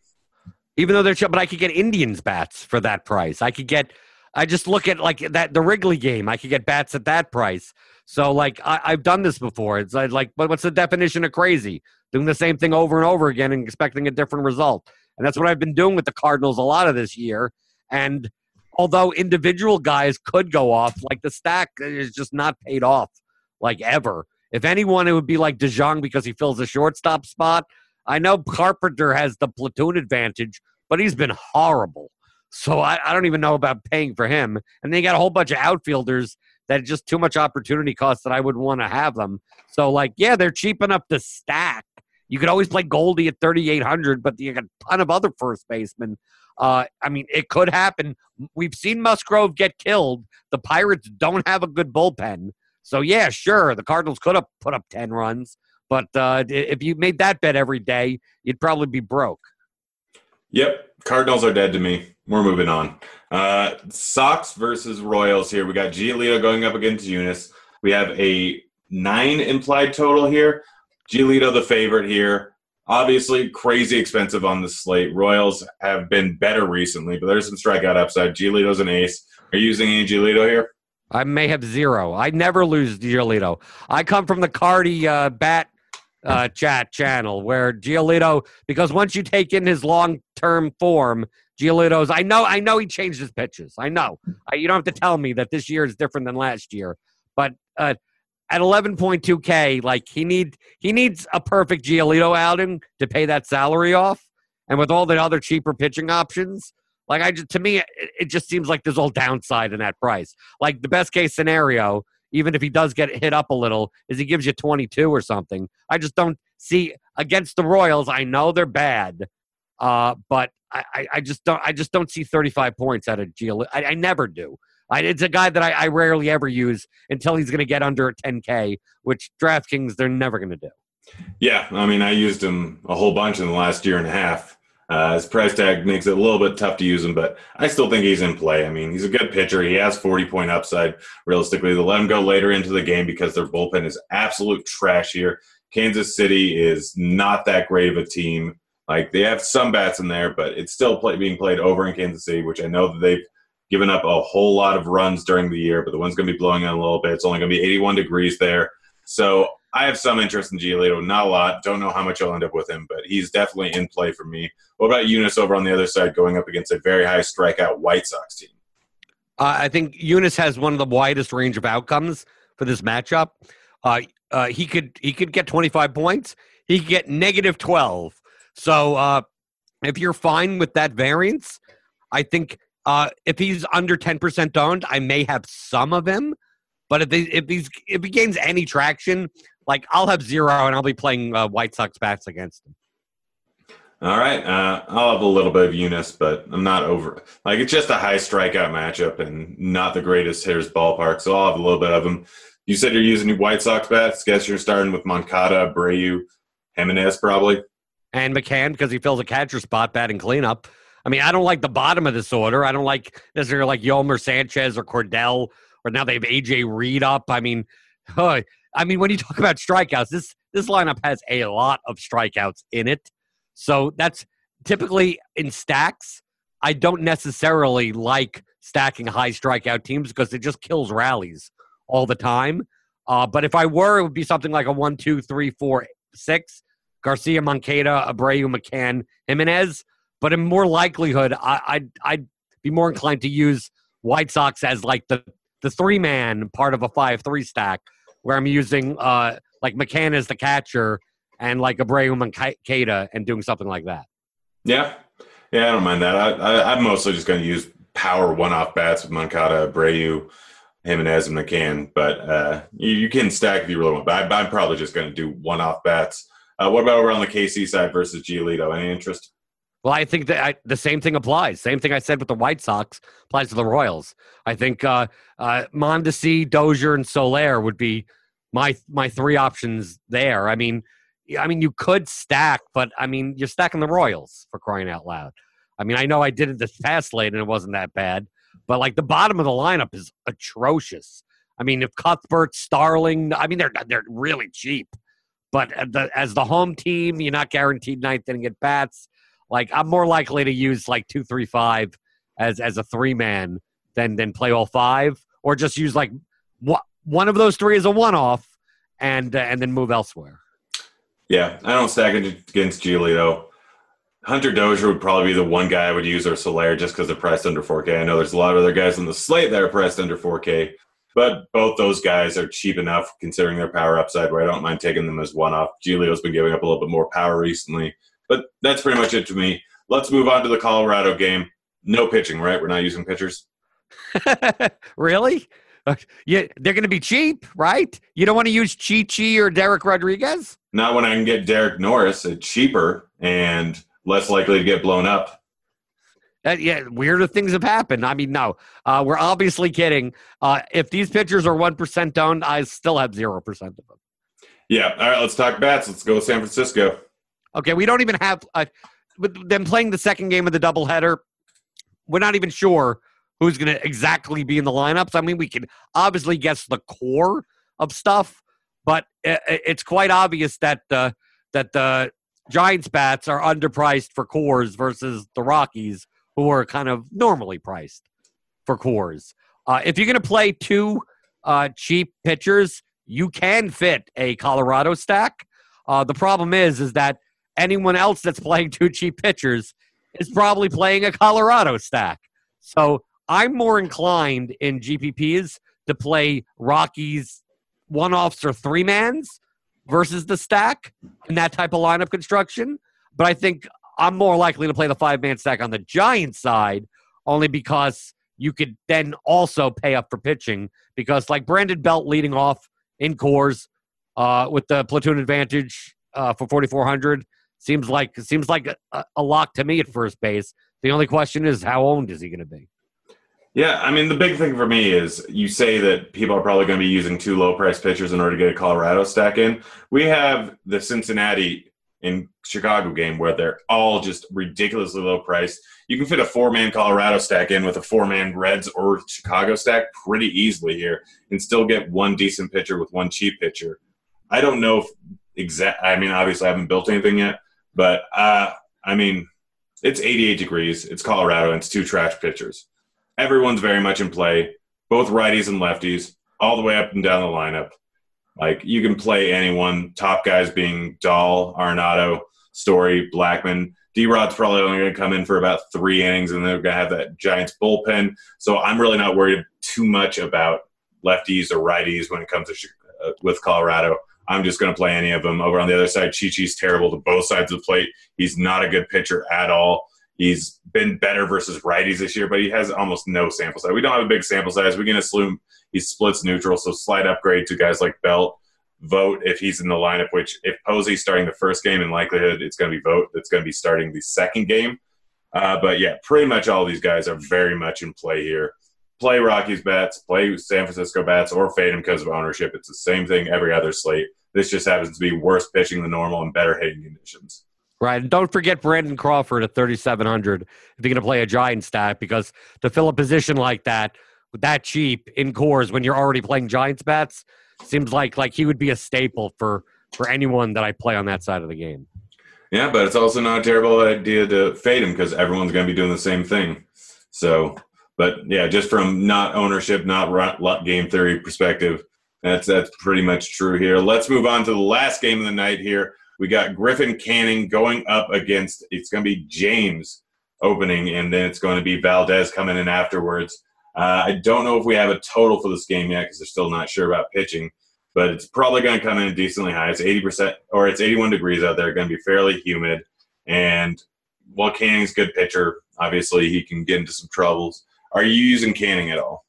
Even though they're cheap, but I could get Indians bats for that price. I could get. I just look at like that the Wrigley game. I could get bats at that price. So like I, have done this before. It's like, but what's the definition of crazy? Doing the same thing over and over again and expecting a different result. And that's what I've been doing with the Cardinals a lot of this year. And although individual guys could go off, like the stack is just not paid off like ever. If anyone, it would be like DeJong because he fills a shortstop spot. I know Carpenter has the platoon advantage, but he's been horrible. So I, I don't even know about paying for him. And they got a whole bunch of outfielders that just too much opportunity cost that I would want to have them. So like, yeah, they're cheap enough to stack. You could always play Goldie at 3,800, but you got a ton of other first basemen uh, I mean, it could happen. We've seen Musgrove get killed. The Pirates don't have a good bullpen. So, yeah, sure, the Cardinals could have put up 10 runs. But uh, if you made that bet every day, you'd probably be broke. Yep. Cardinals are dead to me. We're moving on. Uh, Sox versus Royals here. We got Giolito going up against Junis. We have a nine implied total here. Giolito the favorite here. Obviously, crazy expensive on the slate. Royals have been better recently, but there's some strikeout upside. Giolito's an ace. Are you using any Giolito here? I may have zero. I never lose Giolito. I come from the Cardi uh, bat uh, chat channel where Giolito, because once you take in his long term form, Giolito's. I know, I know he changed his pitches. I know. I, you don't have to tell me that this year is different than last year. But uh, at 11.2k, like he need he needs a perfect Giolito outing to pay that salary off, and with all the other cheaper pitching options, like I just to me, it, it just seems like there's all downside in that price. Like the best case scenario, even if he does get hit up a little, is he gives you 22 or something. I just don't see against the Royals. I know they're bad, uh, but I, I, just don't. I just don't see 35 points out of Gio. I, I never do. I, it's a guy that I, I rarely ever use until he's going to get under 10K, which DraftKings they're never going to do. Yeah, I mean, I used him a whole bunch in the last year and a half. Uh, his price tag makes it a little bit tough to use him, but I still think he's in play. I mean, he's a good pitcher. He has 40 point upside. Realistically, they'll let him go later into the game because their bullpen is absolute trash here. Kansas City is not that great of a team. Like they have some bats in there, but it's still play, being played over in Kansas City, which I know that they've given up a whole lot of runs during the year. But the wind's going to be blowing in a little bit. It's only going to be 81 degrees there, so I have some interest in Giolito, not a lot. Don't know how much I'll end up with him, but he's definitely in play for me. What about Junis over on the other side, going up against a very high strikeout White Sox team? Uh, I think Junis has one of the widest range of outcomes for this matchup. Uh, uh, he could he could get 25 points. He could get negative 12. So uh, if you're fine with that variance, I think uh, if he's under 10% owned, I may have some of him. But if he, if he's if he gains any traction, like I'll have zero and I'll be playing uh, White Sox bats against him. All right, uh, I'll have a little bit of Junis, but I'm not over. Like it's just a high strikeout matchup and not the greatest hitters ballpark, so I'll have a little bit of them. You said you're using White Sox bats. Guess you're starting with Moncada, Abreu, Jimenez, probably, and McCann because he fills a catcher spot, batting cleanup. I mean, I don't like the bottom of this order. I don't like necessarily like Yolmer Sanchez or Cordell, or now they have AJ Reed up. I mean, oh, I mean, when you talk about strikeouts, this this lineup has a lot of strikeouts in it. So that's typically in stacks. I don't necessarily like stacking high strikeout teams because it just kills rallies all the time. Uh, but if I were, it would be something like a one, two, three, four, six. Garcia, Moncada, Abreu, McCann, Jimenez. But in more likelihood, I, I'd, I'd be more inclined to use White Sox as like the, the three man part of a 5 3 stack where I'm using uh, like McCann as the catcher and like Abreu Moncada and doing something like that. Yeah, yeah, I don't mind that. I, I, am mostly just going to use power one-off bats with Moncada, Abreu, Jimenez, and McCann. But uh, you, you, can stack if you really want. But I, am probably just going to do one-off bats. Uh, what about over on the KC side versus Giolito? Any interest? Well, I think that I, the same thing applies. Same thing I said with the White Sox applies to the Royals. I think uh, uh, Mondesi, Dozier, and Soler would be my my three options there. I mean, I mean, you could stack, but I mean, you're stacking the Royals for crying out loud. I mean, I know I did it this past late and it wasn't that bad, but like the bottom of the lineup is atrocious. I mean, if Cuthbert, Starling, I mean, they're they're really cheap, but the, as the home team, you're not guaranteed ninth inning at bats. Like I'm more likely to use like two, three, five as as a three man than than play all five, or just use like what one of those three as a one off, and uh, and then move elsewhere. Yeah, I don't stack against Giolito. Hunter Dozier would probably be the one guy I would use or Soler just because they're priced under 4K. I know there's a lot of other guys on the slate that are priced under 4K, but both those guys are cheap enough considering their power upside where I don't mind taking them as one off. Giolito's been giving up a little bit more power recently. But that's pretty much it to me. Let's move on to the Colorado game. No pitching, right? We're not using pitchers. really? Uh, yeah, they're going to be cheap, right? You don't want to use Chi Chi or Derek Rodriguez? Not when I can get Derek Norris at cheaper and less likely to get blown up. Uh, yeah, weirder things have happened. I mean, no, uh, we're obviously kidding. Uh, if these pitchers are 1% owned, I still have 0% of them. Yeah. All right, let's talk bats. Let's go San Francisco. Okay, we don't even have uh, with them playing the second game of the doubleheader. We're not even sure who's going to exactly be in the lineups. I mean, we can obviously guess the core of stuff, but it's quite obvious that uh, that the Giants bats are underpriced for Coors versus the Rockies, who are kind of normally priced for Coors. Uh, if you're going to play two uh, cheap pitchers, you can fit a Colorado stack. Uh, the problem is, is that anyone else that's playing two cheap pitchers is probably playing a Colorado stack. So I'm more inclined in GPPs to play Rockies one offs or three mans versus the stack in that type of lineup construction. But I think I'm more likely to play the five man stack on the Giants side only because you could then also pay up for pitching because, like Brandon Belt leading off in Coors uh, with the platoon advantage uh, for 4,400 seems like seems like a, a lock to me at first base. The only question is how owned is he going to be? Yeah, I mean the big thing for me is you say that people are probably going to be using two low price pitchers in order to get a Colorado stack in. We have the Cincinnati in Chicago game where they're all just ridiculously low priced. You can fit a four man Colorado stack in with a four man Reds or Chicago stack pretty easily here and still get one decent pitcher with one cheap pitcher. I don't know if exact. I mean, obviously, I haven't built anything yet, but uh, I mean, it's 88 degrees. It's Colorado, and it's two trash pitchers. Everyone's very much in play, both righties and lefties, all the way up and down the lineup. Like you can play anyone. Top guys being Dahl, Arenado, Story, Blackmon. D Rod's probably only going to come in for about three innings, and they're going to have that Giants bullpen. So I'm really not worried too much about lefties or righties when it comes to uh, with Colorado. I'm just going to play any of them. Over on the other side, Chichi's terrible to both sides of the plate. He's not a good pitcher at all. He's been better versus righties this year, but he has almost no sample size. We don't have a big sample size. We can assume he splits neutral, so slight upgrade to guys like Belt. Vogt if he's in the lineup, which if Posey's starting the first game, in likelihood it's going to be Vogt that's going to be starting the second game. Uh, but yeah, pretty much all these guys are very much in play here. Play Rockies bats, play San Francisco bats, or fade them because of ownership. It's the same thing every other slate. This just happens to be worse pitching than normal and better hitting conditions. Right. And don't forget Brandon Crawford at 3,700 if you're going to play a giant stack because to fill a position like that, that cheap in Coors when you're already playing Giants bats seems like like he would be a staple for for anyone that I play on that side of the game. Yeah, but it's also not a terrible idea to fade him because everyone's going to be doing the same thing. So, but yeah, just from not ownership, not game theory perspective, that's that's pretty much true here. Let's move on to the last game of the night here. We got Griffin Canning going up against it's going to be James opening, and then it's going to be Valdez coming in afterwards. Uh, I don't know if we have a total for this game yet because they're still not sure about pitching, but it's probably going to come in decently high. It's 80% or it's 81 degrees out there, going to be fairly humid. And while Canning's good pitcher, obviously he can get into some troubles. Are you using Canning at all?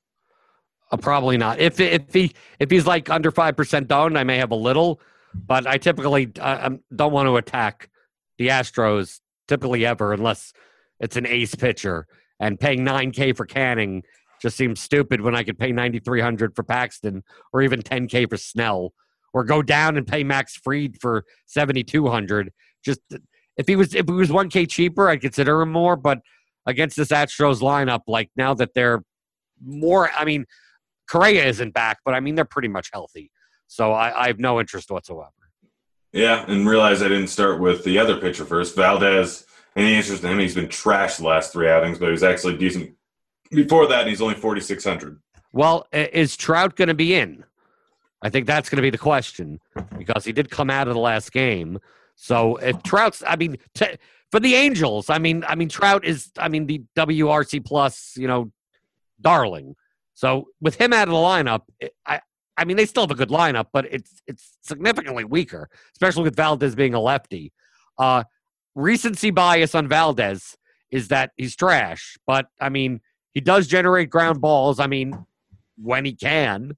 Uh, probably not. If if he if he's like under five percent down, I may have a little, but I typically uh, don't want to attack the Astros typically ever unless it's an ace pitcher. And paying nine K for Canning just seems stupid when I could pay ninety three hundred for Paxton or even ten K for Snell, or go down and pay Max Fried for seventy two hundred. Just if he was if he was one K cheaper, I'd consider him more. But against this Astros lineup, like now that they're more, I mean Correa isn't back, but I mean they're pretty much healthy. So I, I have no interest whatsoever. Yeah, and realize I didn't start with the other pitcher first, Valdez. Any interest in him? He's been trashed the last three outings, but he was actually decent before that. and he's only forty six hundred. Well, is Trout going to be in? I think that's going to be the question because he did come out of the last game. So if Trout's, I mean, t- for the Angels, I mean, I mean Trout is, I mean, the WRC plus, you know, darling. So with him out of the lineup, I I mean they still have a good lineup, but it's it's significantly weaker, especially with Valdez being a lefty. Uh, recency bias on Valdez is that he's trash, but I mean he does generate ground balls. I mean when he can.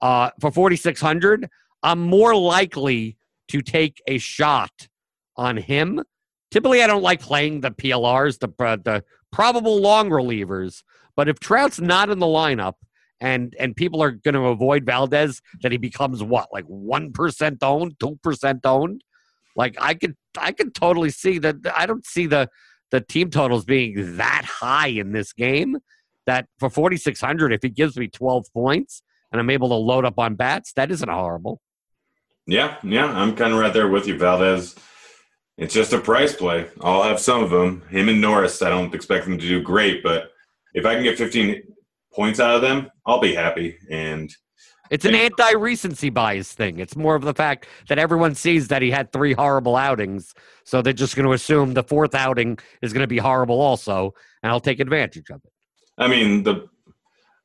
Uh, for forty six hundred, I'm more likely to take a shot on him. Typically, I don't like playing the PLRs, the uh, the probable long relievers but if Trout's not in the lineup and and people are going to avoid Valdez, that he becomes what like one percent owned, two percent owned. Like I could I could totally see that. I don't see the the team totals being that high in this game. That for forty six hundred, if he gives me twelve points and I'm able to load up on bats, that isn't horrible. Yeah, yeah, I'm kind of right there with you, Valdez. It's just a price play. I'll have some of them. Him and Norris, I don't expect them to do great, but if I can get 15 points out of them, I'll be happy. And it's an anti recency bias thing. It's more of the fact that everyone sees that he had three horrible outings. So they're just going to assume the fourth outing is going to be horrible also, and I'll take advantage of it. I mean, the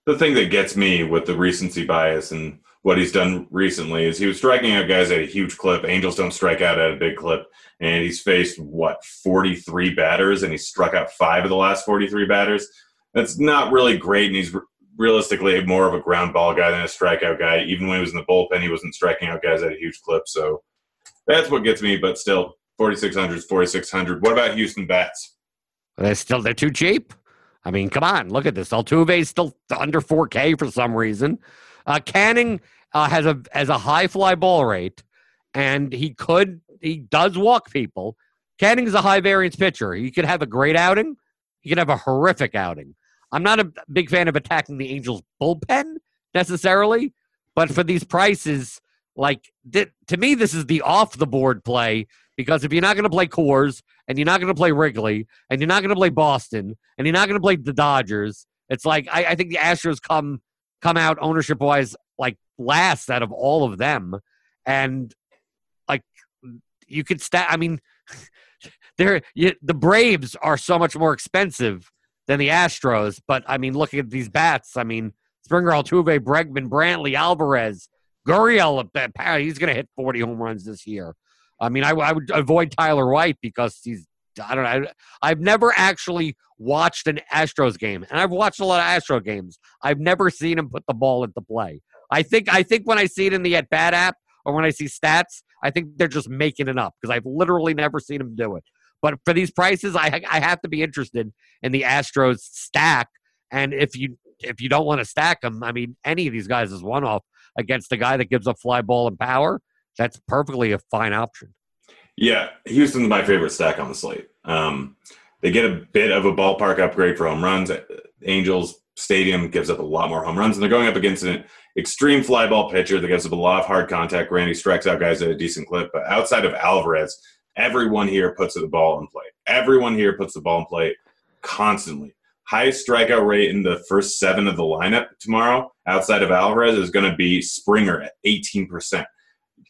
the thing that gets me with the recency bias and what he's done recently is he was striking out guys at a huge clip. Angels don't strike out at a big clip. And he's faced, what, 43 batters, and he struck out five of the last 43 batters that's not really great, and he's realistically more of a ground ball guy than a strikeout guy. Even when he was in the bullpen, he wasn't striking out guys at a huge clip. So that's what gets me. But still, 4600 is 4600. What about Houston bats? They're still they're too cheap. I mean, come on, look at this. Altuve is still under 4K for some reason. Uh, Canning uh, has a has a high fly ball rate, and he could he does walk people. Canning is a high variance pitcher. He could have a great outing. He could have a horrific outing. I'm not a big fan of attacking the Angels bullpen necessarily, but for these prices, like th- to me, this is the off the board play because if you're not going to play Coors and you're not going to play Wrigley and you're not going to play Boston and you're not going to play the Dodgers, it's like I, I think the Astros come come out ownership wise like last out of all of them, and like you could stat. I mean, they're the Braves are so much more expensive than the Astros, but I mean, looking at these bats, I mean, Springer, Altuve, Bregman, Brantley, Alvarez, Gurriel, uh, he's going to hit 40 home runs this year. I mean, I, I, would avoid Tyler White because he's, I don't know. I've never actually watched an Astros game, and I've watched a lot of Astro games. I've never seen him put the ball into play. I think, I think when I see it in the at bat app or when I see stats, I think they're just making it up because I've literally never seen him do it. But for these prices, I I have to be interested in the Astros stack. And if you if you don't want to stack them, I mean, any of these guys is one off against a guy that gives a fly ball and power. That's perfectly a fine option. Yeah, Houston's my favorite stack on the slate. Um, they get a bit of a ballpark upgrade for home runs. Angels Stadium gives up a lot more home runs, and they're going up against an extreme fly ball pitcher that gives up a lot of hard contact. Randy strikes out guys at a decent clip, but outside of Alvarez, everyone here puts the ball in play. Everyone here puts the ball in play constantly. Highest strikeout rate in the first seven of the lineup tomorrow, outside of Alvarez, is going to be Springer at 18%.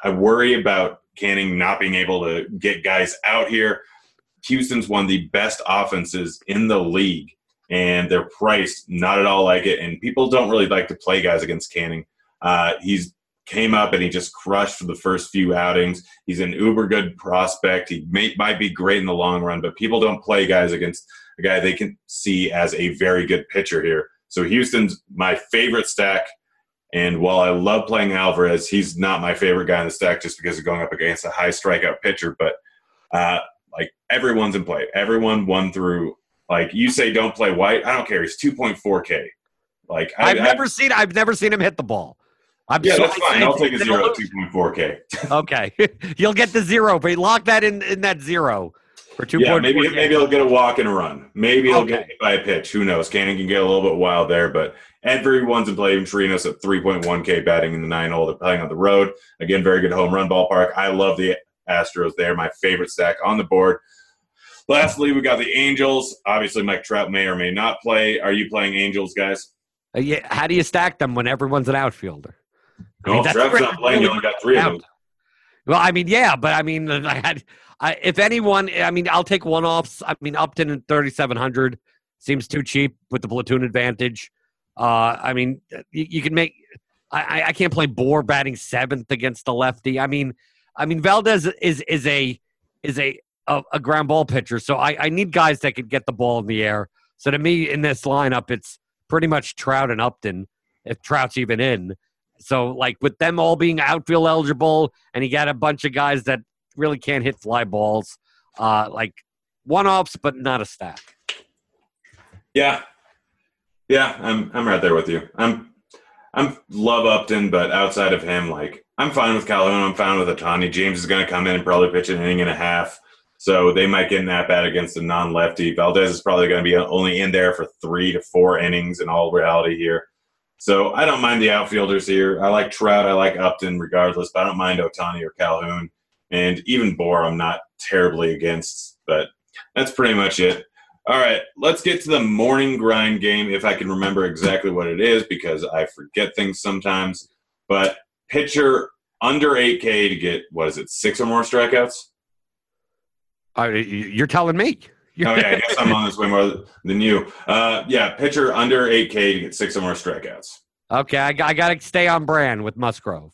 I worry about Canning not being able to get guys out here. Houston's one of the best offenses in the league, and they're priced not at all like it. And people don't really like to play guys against Canning. Uh, he's came up and he just crushed for the first few outings. He's an uber good prospect. He may, might be great in the long run, but people don't play guys against a guy they can see as a very good pitcher here. So Houston's my favorite stack. And while I love playing Alvarez, he's not my favorite guy in the stack just because of going up against a high strikeout pitcher. But uh, like everyone's in play. Everyone won through. Like you say, don't play White. I don't care. He's two point four K. Like I, have never I, seen. I've never seen him hit the ball. I'm yeah, that's fine. I'll take a zero at 2.4K. okay. You'll get the zero, but lock that in, in that zero for 2.4K. Yeah, maybe, maybe he'll get a walk and a run. Maybe he'll okay. get hit by a pitch. Who knows? Cannon can get a little bit wild there, but everyone's in play. Even Chirinos at 3.1K batting in the nine hole. They're playing on the road. Again, very good home run ballpark. I love the Astros there. My favorite stack on the board. Lastly, we got the Angels. Obviously, Mike Trout may or may not play. Are you playing Angels, guys? Uh, yeah, how do you stack them when everyone's an outfielder? No, I mean, Trev's not playing. You only got three of them. Well, I mean, yeah, but I mean, I had, I, if anyone, I mean, I'll take one offs. I mean, Upton at 3,700 seems too cheap with the platoon advantage. Uh, I mean, you, you can make, I, I can't play Bour batting seventh against the lefty. I mean, I mean, Valdez is, is a, is a, a, a ground ball pitcher. So I, I need guys that can get the ball in the air. So to me, in this lineup, it's pretty much Trout and Upton, if Trout's even in. So, like with them all being outfield eligible, and he got a bunch of guys that really can't hit fly balls, uh, like one offs, but not a stack. Yeah, yeah, I'm I'm right there with you. I'm I'm love Upton, but outside of him, like I'm fine with Calhoun. I'm fine with Ohtani. James is going to come in and probably pitch an inning and a half, so they might get an at bat against a non-lefty. Valdez is probably going to be only in there for three to four innings in all reality here. So I don't mind the outfielders here. I like Trout. I like Upton regardless, but I don't mind Ohtani or Calhoun. And even Bour, I'm not terribly against, but that's pretty much it. All right, let's get to the morning grind game if I can remember exactly what it is because I forget things sometimes. But pitcher under 8K to get, what is it, six or more strikeouts? Uh, you're telling me. Oh yeah, I guess I'm on this way more than you. Uh, yeah, pitcher under 8K to get six or more strikeouts. Okay, I, I got to stay on brand with Musgrove.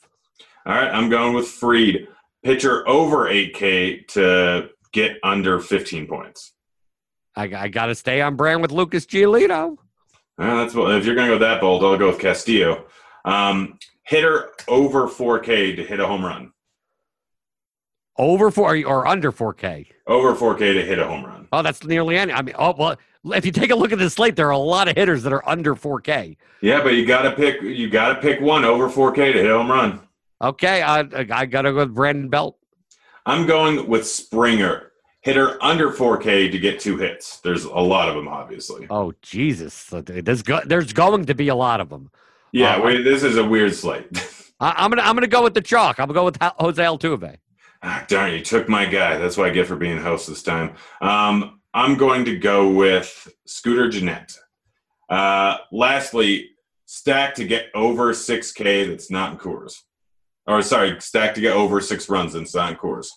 All right, I'm going with Fried. Pitcher over 8K to get under 15 points. I, I got to stay on brand with Lucas Giolito. Uh, that's what, if you're going to go that bold, I'll go with Castillo. Um, hitter over 4K to hit a home run. Over four or under 4K? Over 4K to hit a home run. Oh, that's nearly any. I mean, oh well. If you take a look at the slate, there are a lot of hitters that are under 4K. Yeah, but you got to pick. You got to pick one over 4K to hit a home run. Okay, I, I got to go with Brandon Belt. I'm going with Springer, hitter under 4K to get two hits. There's a lot of them, obviously. Oh Jesus, there's go, there's going to be a lot of them. Yeah, uh, wait, this is a weird slate. I, am gonna I'm gonna go with the chalk. I'm gonna go with Jose Altuve. Ah, darn, you took my guy. That's what I get for being host this time. Um, I'm going to go with Scooter Gennett. Uh, lastly, stack to get over 6K that's not in Coors. Or sorry, stack to get over six runs that's not in Coors.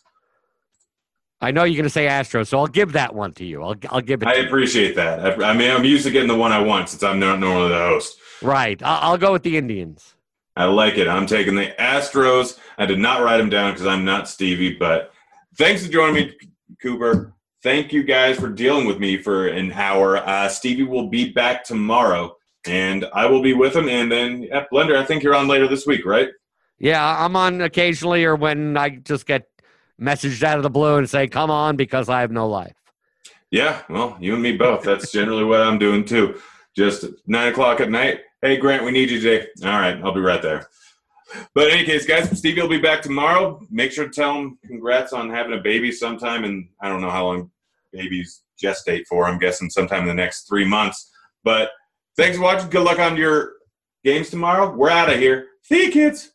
I know you're going to say Astros, so I'll give that one to you. I'll, I'll give it. I appreciate you. that. I, I, mean, I'm used to getting the one I want since I'm not normally the host. Right. I'll, I'll go with the Indians. I like it. I'm taking the Astros. I did not write them down because I'm not Stevie, but thanks for joining me, Cooper. Thank you guys for dealing with me for an hour. Uh, Stevie will be back tomorrow, and I will be with him. And then, yeah, Blender, I think you're on later this week, right? Yeah, I'm on occasionally, or when I just get messaged out of the blue and say, "Come on," because I have no life. Yeah, well, you and me both. That's generally what I'm doing too. Just nine o'clock at night. Hey, Grant, we need you today. All right, I'll be right there. But in any case, guys, Stevie will be back tomorrow. Make sure to tell him congrats on having a baby sometime, and I don't know how long babies gestate for. I'm guessing sometime in the next three months. But thanks for watching. Good luck on your games tomorrow. We're out of here. See you, kids.